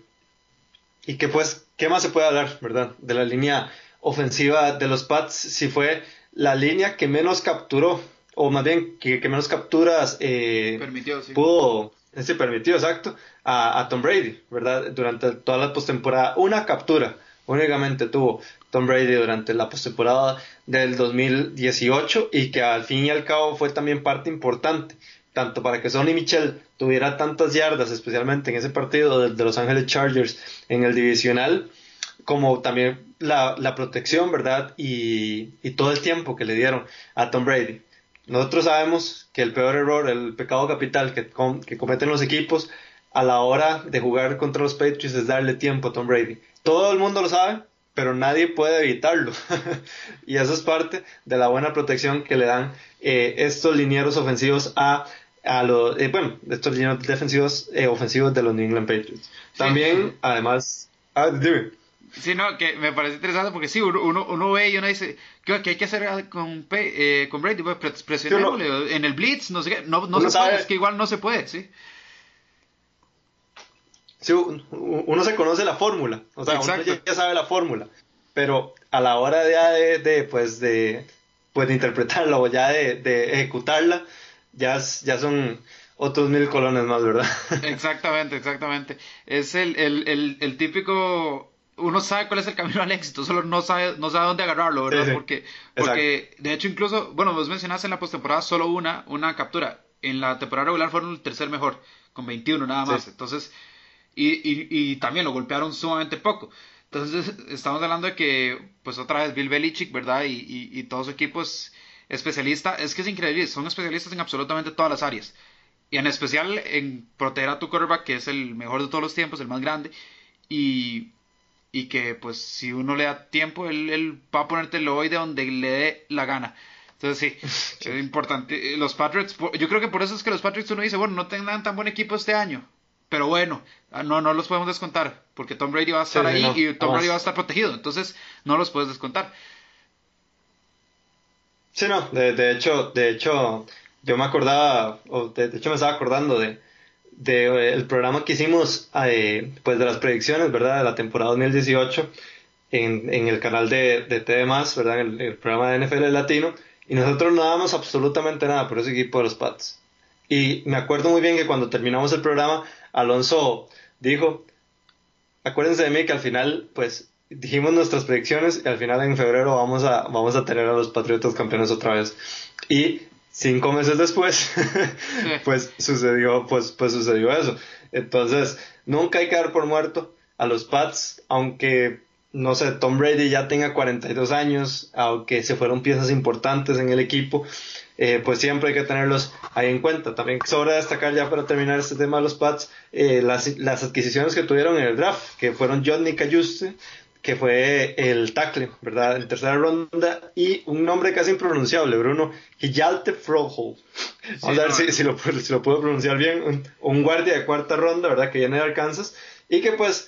Speaker 2: y que pues qué más se puede hablar, ¿verdad? De la línea ofensiva de los Pats si fue la línea que menos capturó, o más bien que, menos capturas eh,
Speaker 1: permitió, sí.
Speaker 2: pudo, se permitió, exacto, a, Tom Brady, ¿verdad? Durante toda la postemporada, una captura únicamente tuvo Tom Brady durante la postemporada del 2018 y que al fin y al cabo fue también parte importante tanto para que Sonny Michel tuviera tantas yardas, especialmente en ese partido de, de Los Ángeles Chargers en el divisional, como también la, protección, ¿verdad? Y, todo el tiempo que le dieron a Tom Brady. Nosotros sabemos que el peor error, el pecado capital que, que cometen los equipos a la hora de jugar contra los Patriots es darle tiempo a Tom Brady. Todo el mundo lo sabe, pero nadie puede evitarlo. <laughs> y eso es parte de la buena protección que le dan eh, estos linieros ofensivos a, a los, eh, bueno, estos linieros defensivos eh, ofensivos de los New England Patriots. También, además, ah,
Speaker 1: Sí, no, que me parece interesante porque sí, uno, uno, ve y uno dice, ¿qué, hay que hacer con, eh, con Brady? Pues presionémosle en el Blitz, no sé qué, no, no se puede, es que igual no se puede, sí.
Speaker 2: Sí, uno se conoce la fórmula, o sea, uno ya, sabe la fórmula, pero a la hora de, de, pues, de, pues, de interpretarla o ya de, de ejecutarla, ya, ya son otros mil colones más, ¿verdad? <laughs>
Speaker 1: Exactamente, exactamente. Es el, el, el, el típico uno sabe cuál es el camino al éxito, solo no sabe, no sabe dónde agarrarlo, ¿verdad? Porque, porque de hecho, incluso, bueno, vos mencionaste en la postemporada solo una, una captura. En la temporada regular fueron el tercer mejor, con 21 nada más. Entonces, y, y, y, también lo golpearon sumamente poco. Entonces, estamos hablando de que, pues otra vez, Bill Belichick, ¿verdad? Y, y, todo su equipo es especialista. Es que es increíble, son especialistas en absolutamente todas las áreas. Y en especial en proteger a tu quarterback, que es el mejor de todos los tiempos, el más grande. Y y que pues si uno le da tiempo, él, él va a ponerte el de donde le dé la gana. Entonces sí, <laughs> es importante. Eh, los Patriots, yo creo que por eso es que los Patriots uno dice, bueno, no tengan tan buen equipo este año. Pero bueno, ah, no, no los podemos descontar, porque Tom Brady va a estar ahí y Tom Brady va a estar protegido, entonces no los puedes descontar.
Speaker 2: Sí, no, de, de hecho, de hecho, yo me acordaba, o de hecho me estaba acordando de, de, el programa que hicimos eh, pues de las predicciones, ¿verdad? De la temporada 2018 en, en el canal de, de TD+, ¿verdad? En el, programa de NFL Latino. Y nosotros no dábamos absolutamente nada por ese equipo de los Pats. Y me acuerdo muy bien que cuando terminamos el programa, Alonso dijo, acuérdense de mí que al final, pues, dijimos nuestras predicciones y al final en febrero vamos a, vamos a tener a los Patriotas campeones otra vez. Y cinco meses después, <laughs> pues sucedió, pues, pues sucedió eso. Entonces, nunca hay que dar por muerto a los Pats, aunque no sé, Tom Brady ya tenga 42 años, aunque se fueron piezas importantes en el equipo, eh, pues siempre hay que tenerlos ahí en cuenta. También sobra destacar ya para terminar este tema de los Pats, eh, las, las, adquisiciones que tuvieron en el draft, que fueron Johnny Cayuste, que fue el tackle, ¿verdad? En tercera ronda, y un nombre casi impronunciable, Bruno, Hijalte Froholt. Vamos a ver si, si, lo, si, lo, puedo pronunciar bien, un, un guardia de cuarta ronda, ¿verdad? Que viene de Arkansas, y que pues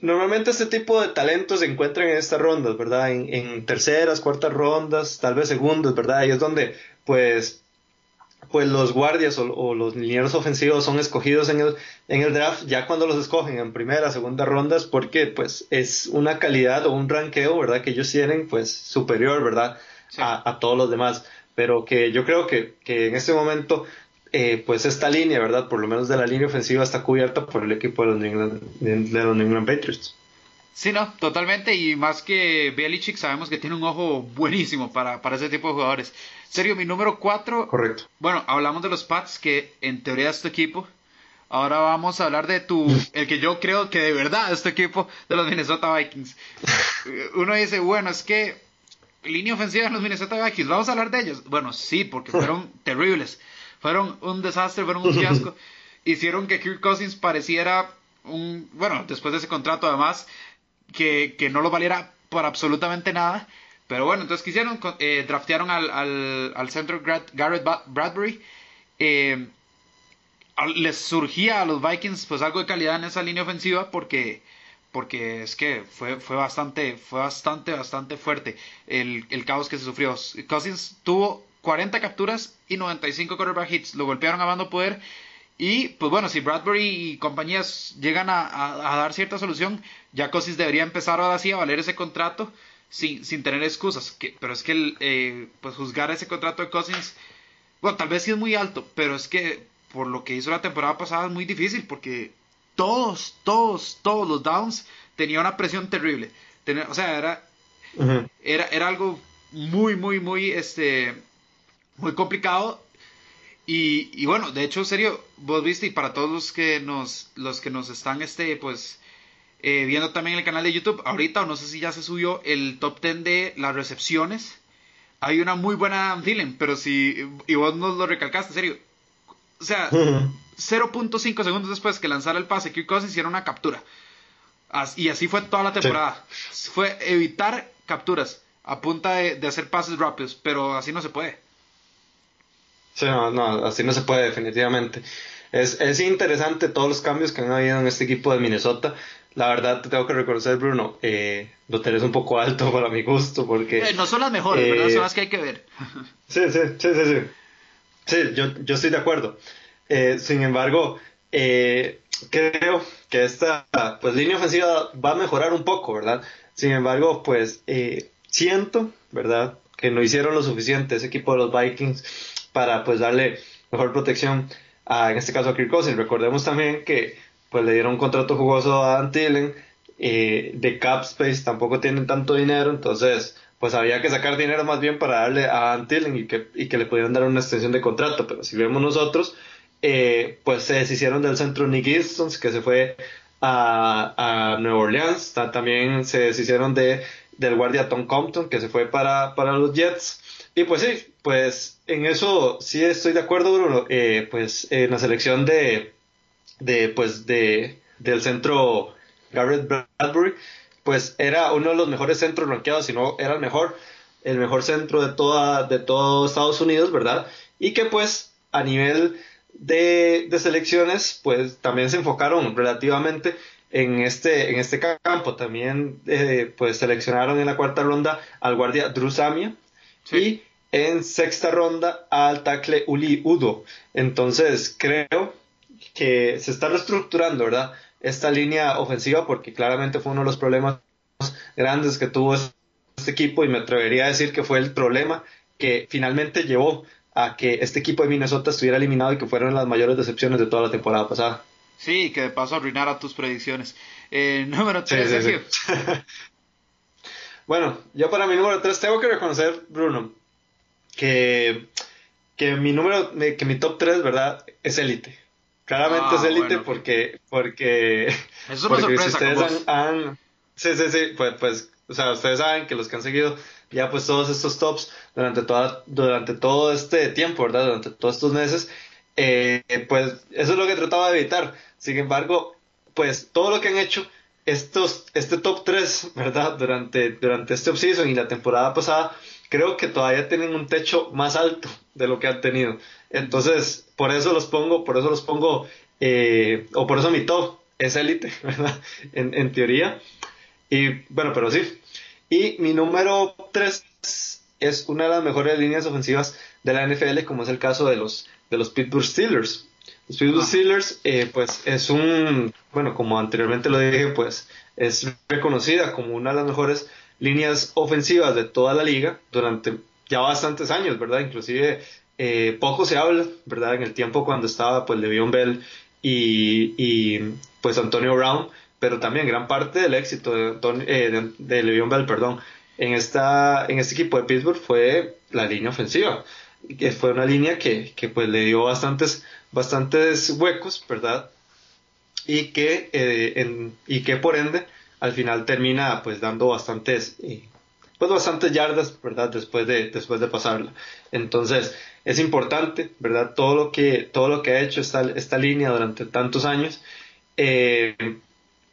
Speaker 2: Normalmente este tipo de talentos se encuentran en estas rondas, ¿verdad? En, terceras, cuartas rondas, tal vez segundas, ¿verdad? Y es donde, pues, pues los guardias o, los linieros ofensivos son escogidos en el, en el draft ya cuando los escogen en primera, segunda rondas, porque pues es una calidad o un ranqueo, ¿verdad? Que ellos tienen, pues, superior, ¿verdad? A, a, todos los demás. Pero que yo creo que, que en este momento eh, pues esta línea, ¿verdad? Por lo menos de la línea ofensiva está cubierta por el equipo de los New England, de los New England Patriots.
Speaker 1: Sí, no, totalmente. Y más que Belichick, sabemos que tiene un ojo buenísimo para, para ese tipo de jugadores. Serio, mi número 4.
Speaker 2: Correcto.
Speaker 1: Bueno, hablamos de los Pats, que en teoría es tu equipo. Ahora vamos a hablar de tu. El que yo creo que de verdad es tu equipo, de los Minnesota Vikings. Uno dice, bueno, es que. Línea ofensiva de los Minnesota Vikings, vamos a hablar de ellos. Bueno, sí, porque fueron <laughs> terribles fueron un desastre, fueron un fiasco. <laughs> Hicieron que Kirk Cousins pareciera un, bueno, después de ese contrato además, que, que no lo valiera por absolutamente nada. Pero bueno, entonces ¿qué hicieron? Eh, draftearon al, al, al centro Garrett Bradbury. Eh, les surgía a los Vikings pues algo de calidad en esa línea ofensiva porque porque es que fue, fue bastante fue bastante bastante fuerte el, el caos que se sufrió Cousins tuvo 40 capturas y 95 quarterback hits. Lo golpearon a mando poder. Y pues bueno, si Bradbury y compañías llegan a, dar cierta solución, ya Cousins debería empezar ahora sí a valer ese contrato sin, sin tener excusas. Que, pero es que eh, pues juzgar ese contrato de Cousins, bueno, tal vez sí es muy alto, pero es que por lo que hizo la temporada pasada es muy difícil porque todos, todos, todos los downs tenían una presión terrible. o sea, era, era, era algo muy, muy, muy, este, muy complicado. Y, y, bueno, de hecho, en serio, vos viste, y para todos los que nos, los que nos están este, pues, eh, viendo también en el canal de YouTube, ahorita, o no sé si ya se subió el top 10 de las recepciones. Hay una muy buena Dylan, pero si, y vos nos lo recalcaste, en serio. O sea, <laughs> 0.5 segundos después que lanzara el pase, Kirk Cousins hicieron una captura. y así fue toda la temporada. Fue evitar capturas a punta de, de hacer pases rápidos, pero así no se puede.
Speaker 2: Sí, no, no, así no se puede definitivamente. Es, es interesante todos los cambios que han habido en este equipo de Minnesota. La verdad te tengo que reconocer, Bruno, eh, lo tenés un poco alto <laughs> para mi gusto porque...
Speaker 1: Eh, no son las mejores, ¿verdad? Son las que hay que ver. <laughs>
Speaker 2: sí, sí, sí, sí, sí. Sí, yo, yo estoy de acuerdo. Eh, sin embargo, eh, creo que esta pues, línea ofensiva va a mejorar un poco, ¿verdad? Sin embargo, pues eh, siento, ¿verdad? Que no hicieron lo suficiente ese equipo de los Vikings para pues darle mejor protección a, en este caso a Kirk Cousins. Recordemos también que pues le dieron un contrato jugoso a Antillen, eh, de cap space tampoco tienen tanto dinero, entonces pues había que sacar dinero más bien para darle a Antillen y que, y que le pudieran dar una extensión de contrato, pero si vemos nosotros, eh, pues se deshicieron del centro Nick Easton, que se fue a, a Nueva Orleans, también se deshicieron de, del guardia Tom Compton, que se fue para, para los Jets, y pues sí, pues en eso sí estoy de acuerdo, Bruno. Eh, pues en la selección de, de pues de, del centro Garrett Bradbury, pues era uno de los mejores centros rankeados, si no era el mejor, el mejor centro de toda, de todo Estados Unidos, ¿verdad? Y que pues a nivel de, de selecciones, pues también se enfocaron relativamente en este, en este campo. También eh, pues seleccionaron en la cuarta ronda al guardia Drew Samia y en sexta ronda al tackle Uli Udo. Entonces creo que se está reestructurando, ¿verdad? Esta línea ofensiva porque claramente fue uno de los problemas grandes que tuvo este equipo y me atrevería a decir que fue el problema que finalmente llevó a que este equipo de Minnesota estuviera eliminado y que fueron las mayores decepciones de toda la temporada pasada.
Speaker 1: Sí, que de paso arruinara tus predicciones. Eh, <laughs> número 3, <laughs>
Speaker 2: Bueno, yo para mi número 3 tengo que reconocer, Bruno, que, que mi número, que mi top 3, ¿verdad? Es élite. Claramente es ah, élite porque, porque, <laughs>
Speaker 1: es una sorpresa
Speaker 2: ustedes han, Sí, sí, sí, pues, pues, o sea, ustedes saben que los que han seguido ya pues todos estos tops durante, toda, durante todo este tiempo, ¿verdad? Durante todos estos meses, eh, pues eso es lo que trataba de evitar. Sin embargo, pues todo lo que han hecho estos, este top 3, ¿verdad? Durante, durante este offseason y la temporada pasada, creo que todavía tienen un techo más alto de lo que han tenido. Entonces, por eso los pongo, por eso los pongo, eh, o por eso mi top es élite, <laughs> ¿verdad? En, en teoría. Y bueno, pero sí. Y mi número 3 es una de las mejores líneas ofensivas de la NFL, como es el caso de los, de los Pittsburgh Steelers. Los Pittsburgh ah. Steelers, eh, pues es un, bueno, como anteriormente lo dije, pues es reconocida como una de las mejores líneas ofensivas de toda la liga durante ya bastantes años, ¿verdad? Inclusive eh, poco se habla, ¿verdad? En el tiempo cuando estaba pues Le'Veon Bell y, y pues Antonio Brown, pero también gran parte del éxito de, eh, de, Le'Veon Bell, perdón, en, esta, en este equipo de Pittsburgh fue la línea ofensiva. Que fue una línea que, que, pues le dio bastantes, bastantes huecos, ¿verdad? Y que, eh, en, y que por ende al final termina pues dando bastantes, eh, pues bastantes yardas, ¿verdad? Después de, después de pasarla. Entonces, es importante, ¿verdad? Todo lo que, todo lo que ha hecho esta, esta línea durante tantos años. Eh,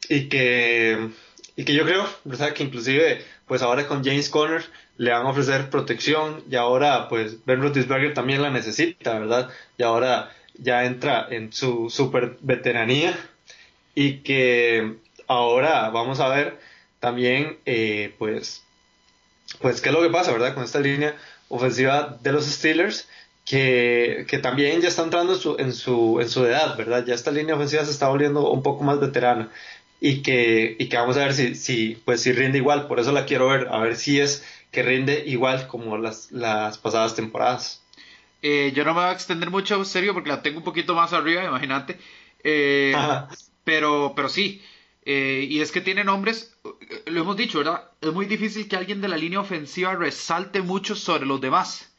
Speaker 2: y que, y que yo creo, ¿verdad? Que inclusive, pues ahora con James Conner le van a ofrecer protección y ahora, pues Ben Roethlisberger también la necesita, ¿verdad? Y ahora ya entra en su super veteranía y que ahora vamos a ver también, eh, pues, pues qué es lo que pasa, ¿verdad? Con esta línea ofensiva de los Steelers. Que, que, también ya está entrando en su, en, su, en su edad, ¿verdad? Ya esta línea ofensiva se está volviendo un poco más veterana y que, y que vamos a ver si, si, pues, si rinde igual. Por eso la quiero ver, a ver si es que rinde igual como las, las pasadas temporadas.
Speaker 1: Eh, yo no me voy a extender mucho, serio, porque la tengo un poquito más arriba, imagínate. Eh, pero, pero sí. Eh, y es que tiene nombres, lo hemos dicho, ¿verdad? Es muy difícil que alguien de la línea ofensiva resalte mucho sobre los demás.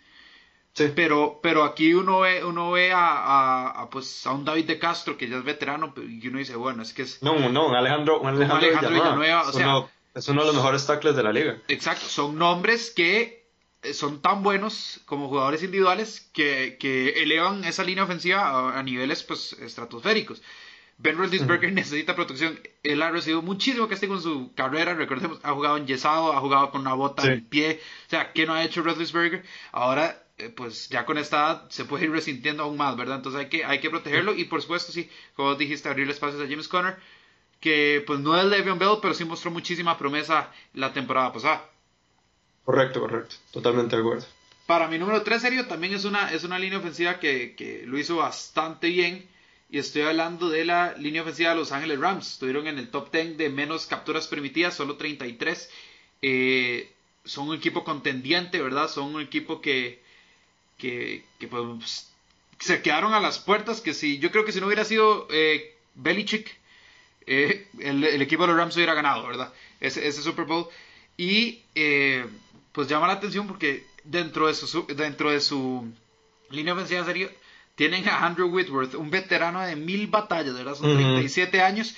Speaker 1: Pero, pero aquí uno ve, uno ve a, pues, a un David de Castro que ya es veterano y uno dice, bueno, es que es...
Speaker 2: No, no, Alejandro, Alejandro, Villanueva, o sea, es uno de los mejores tackles de la liga.
Speaker 1: Exacto, son nombres que eh, son tan buenos como jugadores individuales que, que elevan esa línea ofensiva a, niveles pues estratosféricos. Ben Roethlisberger necesita protección. Él ha recibido muchísimo castigo en su carrera. Recordemos, ha jugado en yesado, ha jugado con una bota en pie. O sea, ¿qué no ha hecho Roethlisberger? Ahora eh, pues ya con esta edad se puede ir resintiendo aún más, ¿verdad? Entonces hay que, hay que protegerlo y por supuesto, sí, como dijiste, abrirle espacios a James Conner, que pues no es Le'Veon Bell, pero sí mostró muchísima promesa la temporada pasada.
Speaker 2: Correcto, correcto, totalmente de acuerdo.
Speaker 1: Para mi número 3 serio también es una, es una línea ofensiva que, que lo hizo bastante bien y estoy hablando de la línea ofensiva de Los Ángeles Rams. Estuvieron en el top 10 de menos capturas permitidas, solo 33. Eh, son un equipo contendiente, ¿verdad? Son un equipo que, que, pues, se quedaron a las puertas, que si yo creo que si no hubiera sido eh, Belichick, eh, el, equipo de los Rams hubiera ganado, ¿verdad? Ese, ese Super Bowl. Y pues llama la atención porque dentro de su, dentro de su línea ofensiva serio tienen a Andrew Whitworth, un veterano de mil batallas, ¿verdad? Son 37 años.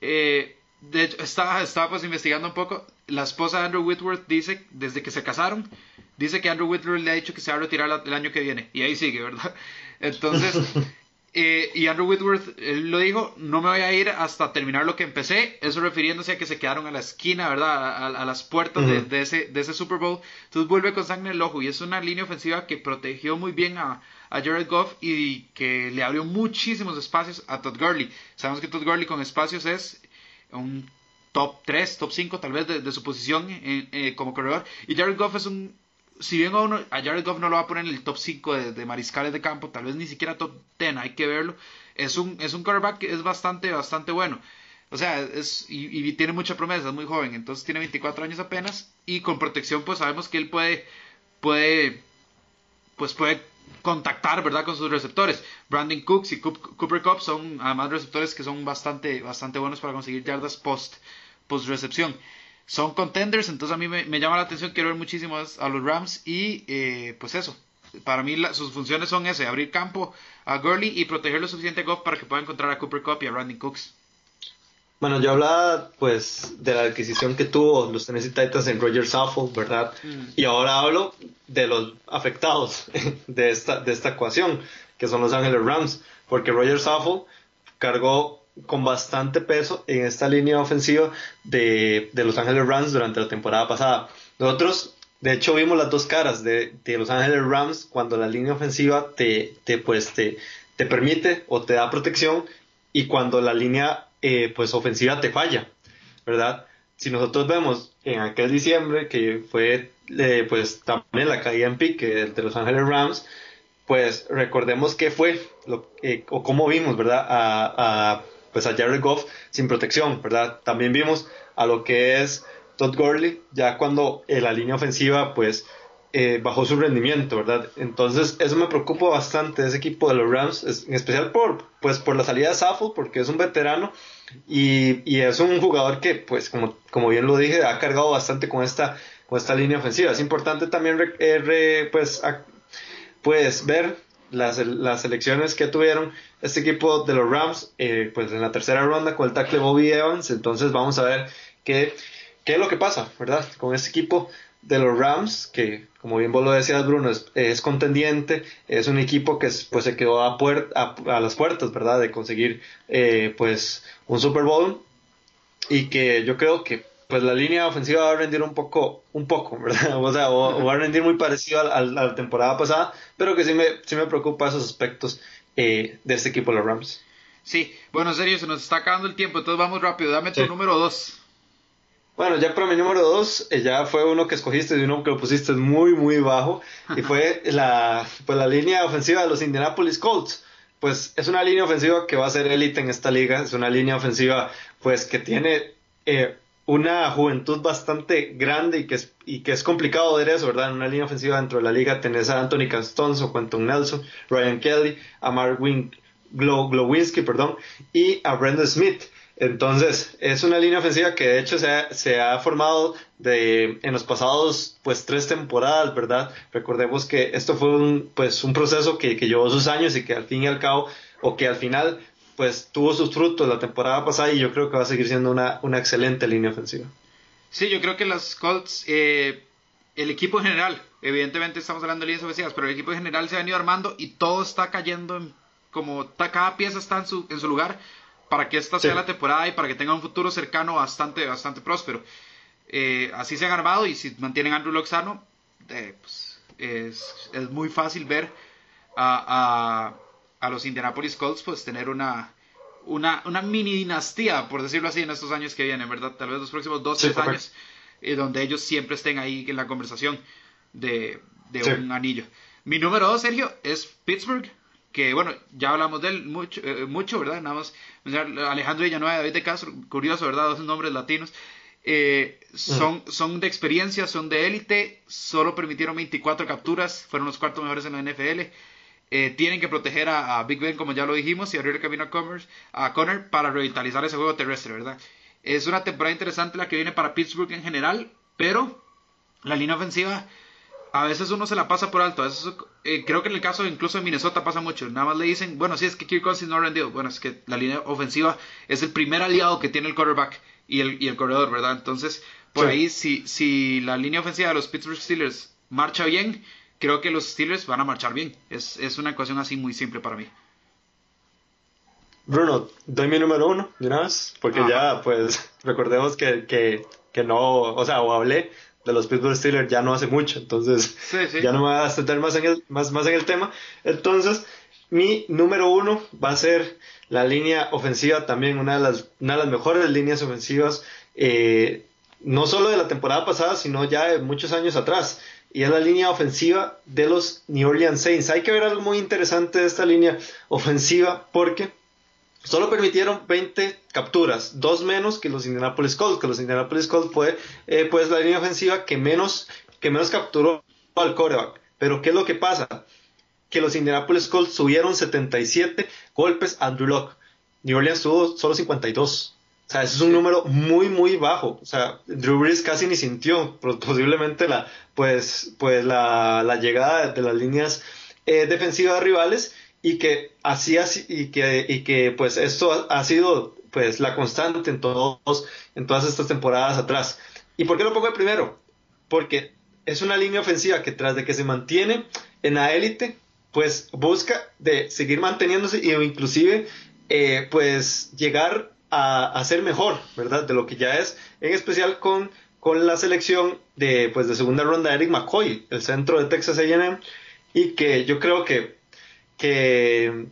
Speaker 1: Eh, de hecho, estaba, estaba pues investigando un poco. La esposa de Andrew Whitworth dice, desde que se casaron, dice que Andrew Whitworth le ha dicho que se va a retirar el año que viene. Y ahí sigue, ¿verdad? Entonces, <laughs> eh, y Andrew Whitworth, él lo dijo, no me voy a ir hasta terminar lo que empecé. Eso refiriéndose a que se quedaron a la esquina, ¿verdad? A, las puertas de, ese, de ese Super Bowl. Entonces vuelve con sangre en el ojo. Y es una línea ofensiva que protegió muy bien a, a Jared Goff y que le abrió muchísimos espacios a Todd Gurley. Sabemos que Todd Gurley con espacios es un top 3, top 5 tal vez de, su posición eh, como corredor. Y Jared Goff es un si bien uno, a Jared Goff no lo va a poner en el top 5 de, mariscales de campo, tal vez ni siquiera top 10, hay que verlo. Es un, es un quarterback que es bastante, bastante bueno. O sea, es, y, tiene mucha promesa, es muy joven, entonces tiene 24 años apenas. Y con protección, pues sabemos que él puede, puede, pues puede contactar, ¿verdad? Con sus receptores. Brandon Cooks y Cooper Cup son además receptores que son bastante, bastante buenos para conseguir yardas post, post recepción son contenders, entonces a mí me, llama la atención, quiero ver muchísimo a los Rams y eh, pues eso, para mí sus funciones son ese, abrir campo a Gurley y proteger lo suficiente a Goff para que pueda encontrar a Cooper Cup y a Randy Cooks.
Speaker 2: Bueno, yo hablaba pues de la adquisición que tuvo los Tennessee Titans en Roger Saffold, ¿verdad? Mm. Y ahora hablo de los afectados <laughs> de esta, de esta ecuación, que son los Ángeles Rams, porque Roger Saffold cargó con bastante peso en esta línea ofensiva de, de, Los Ángeles Rams durante la temporada pasada. Nosotros, de hecho, vimos las dos caras de, de Los Ángeles Rams cuando la línea ofensiva te, te, pues, te, te permite o te da protección y cuando la línea eh, pues ofensiva te falla, ¿verdad? Si nosotros vemos en aquel diciembre que fue eh, pues también la caída en pique de Los Ángeles Rams, pues recordemos qué fue lo, eh, o cómo vimos, ¿verdad? A, a, pues a Jared Goff sin protección, ¿verdad? También vimos a lo que es Todd Gurley ya cuando la línea ofensiva pues eh, bajó su rendimiento, ¿verdad? Entonces eso me preocupa bastante ese equipo de los Rams, en especial por, pues, por la salida de Saffold, porque es un veterano y, y, es un jugador que, pues, como, como bien lo dije, ha cargado bastante con esta, con esta línea ofensiva. Es importante también eh, pues, pues, ver las, las elecciones que tuvieron este equipo de los Rams, eh, pues en la tercera ronda con el tackle Bobby Evans. Entonces vamos a ver qué, qué es lo que pasa, ¿verdad? Con este equipo de los Rams, que como bien vos lo decías Bruno, es, contendiente, es un equipo que pues se quedó a, a, las puertas, ¿verdad? De conseguir eh, pues un Super Bowl y que yo creo que pues la línea ofensiva va a rendir un poco, un poco, <laughs> ¿verdad? O sea, va a rendir muy parecido a, la temporada pasada, pero que sí me, sí me preocupa esos aspectos eh, de este equipo los Rams.
Speaker 1: Sí, bueno, en serio, se nos está acabando el tiempo, entonces vamos rápido, dame tu número dos.
Speaker 2: Bueno, ya para mi número dos, eh, ya fue uno que escogiste y uno que lo pusiste muy, muy bajo, y fue <laughs> la, pues la línea ofensiva de los Indianapolis Colts. Pues es una línea ofensiva que va a ser élite en esta liga, es una línea ofensiva pues que tiene eh, una juventud bastante grande y que, es, y que es complicado ver eso, ¿verdad? En una línea ofensiva dentro de la liga tenés a Anthony Castonzo, Quentin Nelson, Ryan Kelly, a Mark Wing, Glowinski, perdón, y a Brandon Smith. Entonces, es una línea ofensiva que de hecho se ha, se ha formado de, en los pasados pues tres temporadas, ¿verdad? Recordemos que esto fue un, pues, un proceso que, que llevó sus años y que al fin y al cabo, o que al final pues tuvo sus frutos la temporada pasada y yo creo que va a seguir siendo una, una excelente línea ofensiva.
Speaker 1: Sí, yo creo que los Colts, eh, el equipo en general, evidentemente estamos hablando de líneas ofensivas, pero el equipo en general se ha venido armando y todo está cayendo en, como cada pieza está en su, en su lugar para que esta sea la temporada y para que tenga un futuro cercano bastante, bastante próspero. Eh, así se han armado y si mantienen a Andrew Loxano, eh, pues es, es, muy fácil ver a, a, a, los Indianapolis Colts pues tener una, una, una mini dinastía, por decirlo así, en estos años que vienen, ¿verdad? Tal vez los próximos dos, tres años, eh, donde ellos siempre estén ahí en la conversación de, de un anillo. Mi número dos, Sergio, es Pittsburgh que bueno, ya hablamos de él mucho, eh, mucho ¿verdad? Nada más, Alejandro Villanueva, David de Castro, curioso, ¿verdad? Dos nombres latinos. Eh, son, son de experiencia, son de élite, solo permitieron 24 capturas, fueron los cuartos mejores en la NFL. Eh, tienen que proteger a, Big Ben, como ya lo dijimos, y abrir el camino a, Commerce, a Connor para revitalizar ese juego terrestre, ¿verdad? Es una temporada interesante la que viene para Pittsburgh en general, pero la línea ofensiva a veces uno se la pasa por alto. A veces, eh, creo que en el caso incluso de Minnesota pasa mucho. Nada más le dicen, bueno, sí es que Kirk Cousins no ha rendido. Bueno, es que la línea ofensiva es el primer aliado que tiene el quarterback y el, y el corredor, ¿verdad? Entonces, por ahí, si, si la línea ofensiva de los Pittsburgh Steelers marcha bien, creo que los Steelers van a marchar bien. Es, es una ecuación así muy simple para mí.
Speaker 2: Bruno, doy mi número uno de una vez, porque ya, pues, <laughs> recordemos que, que, que no, o sea, o hablé de los Pittsburgh Steelers ya no hace mucho, entonces ya no me voy a extender más en el, más, más en el tema. Entonces, mi número uno va a ser la línea ofensiva, también una de las, una de las mejores líneas ofensivas, eh, no solo de la temporada pasada, sino ya de muchos años atrás. Y es la línea ofensiva de los New Orleans Saints. Hay que ver algo muy interesante de esta línea ofensiva porque Solo permitieron 20 capturas, dos menos que los Indianapolis Colts, que los Indianapolis Colts fue eh, pues la línea ofensiva que menos, que menos capturó al coreback. Pero ¿qué es lo que pasa? Que los Indianapolis Colts subieron 77 golpes a Andrew Locke. New Orleans tuvo solo 52. O sea, ese es un número muy, muy bajo. O sea, Drew Brees casi ni sintió posiblemente la, pues, pues la, la llegada de las líneas eh, defensivas rivales y que así, así y que, y que pues esto ha sido pues la constante en todos, en todas estas temporadas atrás. ¿Y por qué lo pongo de primero? Porque es una línea ofensiva que tras de que se mantiene en la élite, pues busca de seguir manteniéndose y inclusive eh, pues llegar a, ser mejor, ¿verdad? De lo que ya es, en especial con, con la selección de, pues, de segunda ronda de Eric McCoy, el centro de Texas A&M, y que yo creo que, que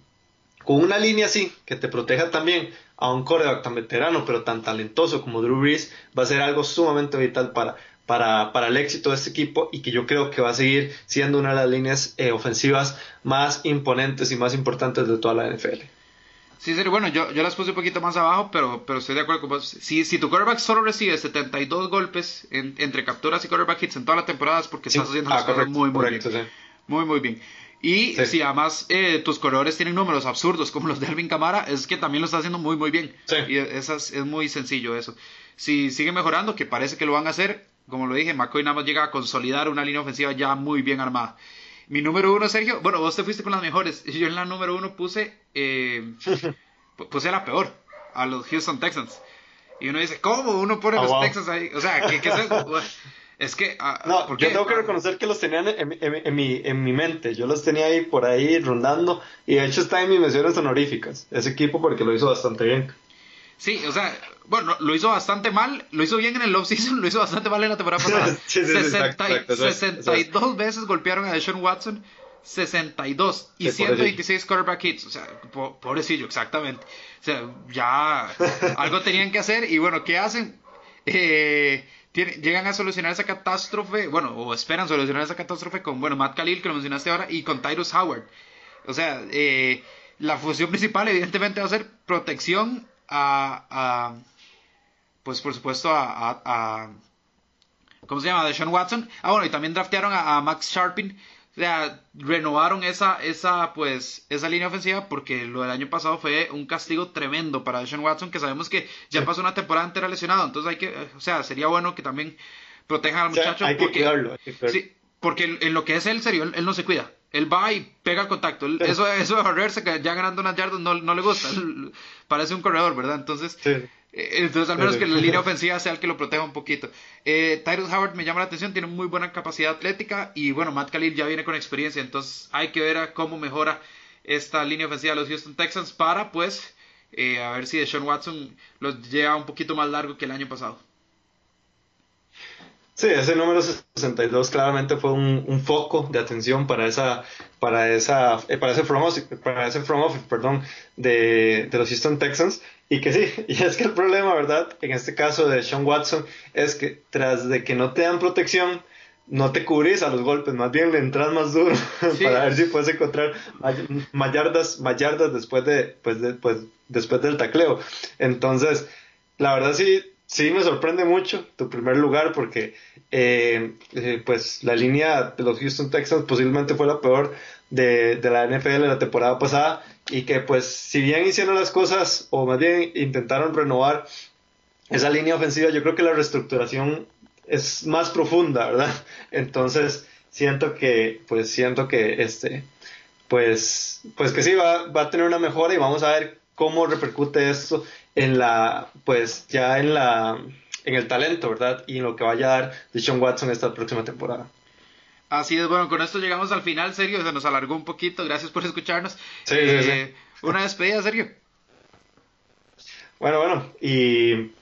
Speaker 2: con una línea así, que te proteja también a un coreback tan veterano pero tan talentoso como Drew Brees va a ser algo sumamente vital para, para, para, el éxito de este equipo y que yo creo que va a seguir siendo una de las líneas eh, ofensivas más imponentes y más importantes de toda la NFL.
Speaker 1: Sí, serio, bueno, yo, yo las puse un poquito más abajo, pero, pero estoy de acuerdo con vos. Si, si tu quarterback solo recibe 72 golpes entre capturas y quarterback hits en toda la temporada es porque estás haciendo las ah, cosas muy, muy bien. Muy, muy bien. Y si además eh, tus corredores tienen números absurdos como los de Alvin Camara, es que también lo está haciendo muy, muy bien. Y esas, es muy sencillo eso. Si sigue mejorando, que parece que lo van a hacer, como lo dije, McCoy nada más llega a consolidar una línea ofensiva ya muy bien armada. Mi número uno, Sergio, bueno, vos te fuiste con las mejores. <laughs> Yo en la número uno puse, eh, puse la peor, a los Houston Texans. Y uno dice, ¿cómo uno pone a oh, los Texans ahí? O sea, ¿qué, qué es eso? <laughs> Es que.
Speaker 2: Ah, no, yo tengo que reconocer que los tenían en, en, mi, en mi mente. Yo los tenía ahí por ahí rondando. Y de hecho está en mis menciones honoríficas. Ese equipo porque lo hizo bastante bien.
Speaker 1: Sí, o sea, bueno, lo hizo bastante mal. Lo hizo bien en el off-season. <laughs> Lo hizo bastante mal en la temporada pasada. sí, 62 veces golpearon a Deshaun Watson. 62 y 126 quarterback hits. O sea, pobrecillo, exactamente. O sea, ya algo tenían que hacer. Y bueno, ¿qué hacen? Eh llegan a solucionar esa catástrofe, bueno, o esperan solucionar esa catástrofe con, bueno, Matt Khalil, que lo mencionaste ahora, y con Tyrus Howard. O sea, eh, la función principal evidentemente va a ser protección a, pues por supuesto a, a, ¿cómo se llama? De Sean Watson. Ah, bueno, y también draftearon a, Max Sharpin o sea, renovaron esa, esa, pues, esa línea ofensiva porque lo del año pasado fue un castigo tremendo para Deshaun Watson, que sabemos que ya pasó una temporada entera lesionado. Entonces hay que, o sea, sería bueno que también protejan al muchacho.
Speaker 2: hay,
Speaker 1: porque,
Speaker 2: que cuidarlo,
Speaker 1: Sí, porque en lo que es él, serio, él, no se cuida. Él va y pega el contacto. eso, eso de correrse, ya ganando unas yardas, no, no le gusta. <laughs> parece un corredor, ¿verdad? Entonces, eh, entonces, al menos que la línea ofensiva sea el que lo proteja un poquito. Eh, Tyrus Howard me llama la atención, tiene muy buena capacidad atlética y bueno, Matt Khalil ya viene con experiencia, entonces hay que ver cómo mejora esta línea ofensiva de los Houston Texans para pues eh, a ver si Deshaun Watson los lleva un poquito más largo que el año pasado.
Speaker 2: Sí, ese número 62 claramente fue un, foco de atención para esa para esa eh, para ese front office, para ese front office, perdón, de, de los Houston Texans y que sí, <laughs> y es que el problema, ¿verdad? En este caso de Sean Watson es que tras de que no te dan protección, no te cubrís a los golpes, más bien le entras más duro <laughs> para ver si puedes encontrar más yardas, después de, pues, pues, después del tacleo. Entonces, la verdad sí, sí me sorprende mucho tu primer lugar porque eh, eh, pues la línea de los Houston Texans posiblemente fue la peor de, la NFL la temporada pasada y que pues si bien hicieron las cosas o más bien intentaron renovar esa línea ofensiva, yo creo que la reestructuración es más profunda, ¿verdad? <laughs> Entonces siento que pues siento que este pues pues que sí va, va a tener una mejora y vamos a ver cómo repercute esto en la pues ya en la en el talento, ¿verdad? Y en lo que vaya a dar Deshaun Watson esta próxima temporada.
Speaker 1: Así es, bueno, con esto llegamos al final, Sergio, se nos alargó un poquito, gracias por escucharnos.
Speaker 2: Sí, sí, sí. Eh,
Speaker 1: una despedida, Sergio.
Speaker 2: Bueno, bueno, y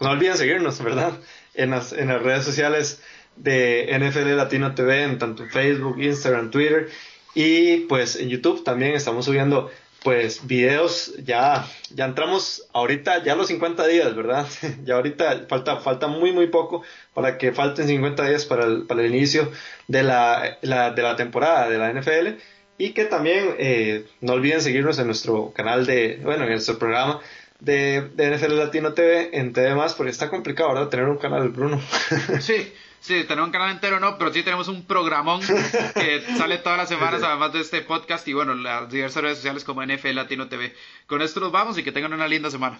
Speaker 2: no olviden seguirnos, ¿verdad? En las, en las redes sociales de NFL Latino TV, en tanto Facebook, Instagram, Twitter, y pues en YouTube también estamos subiendo pues videos ya ya entramos ahorita ya los 50 días, ¿verdad? <laughs> ya ahorita falta falta muy muy poco para que falten 50 días para el, para el inicio de la, de la temporada de la NFL y que también eh, no olviden seguirnos en nuestro canal de bueno, en nuestro programa de, de NFL Latino TV en TV más porque está complicado, ¿verdad? Tener un canal, Bruno. <laughs>
Speaker 1: sí. Sí, tenemos un canal entero, no, pero sí tenemos un programón que <laughs> sale todas las semanas, además de este podcast y bueno, las diversas redes sociales como NFL Latino TV. Con esto nos vamos y que tengan una linda semana.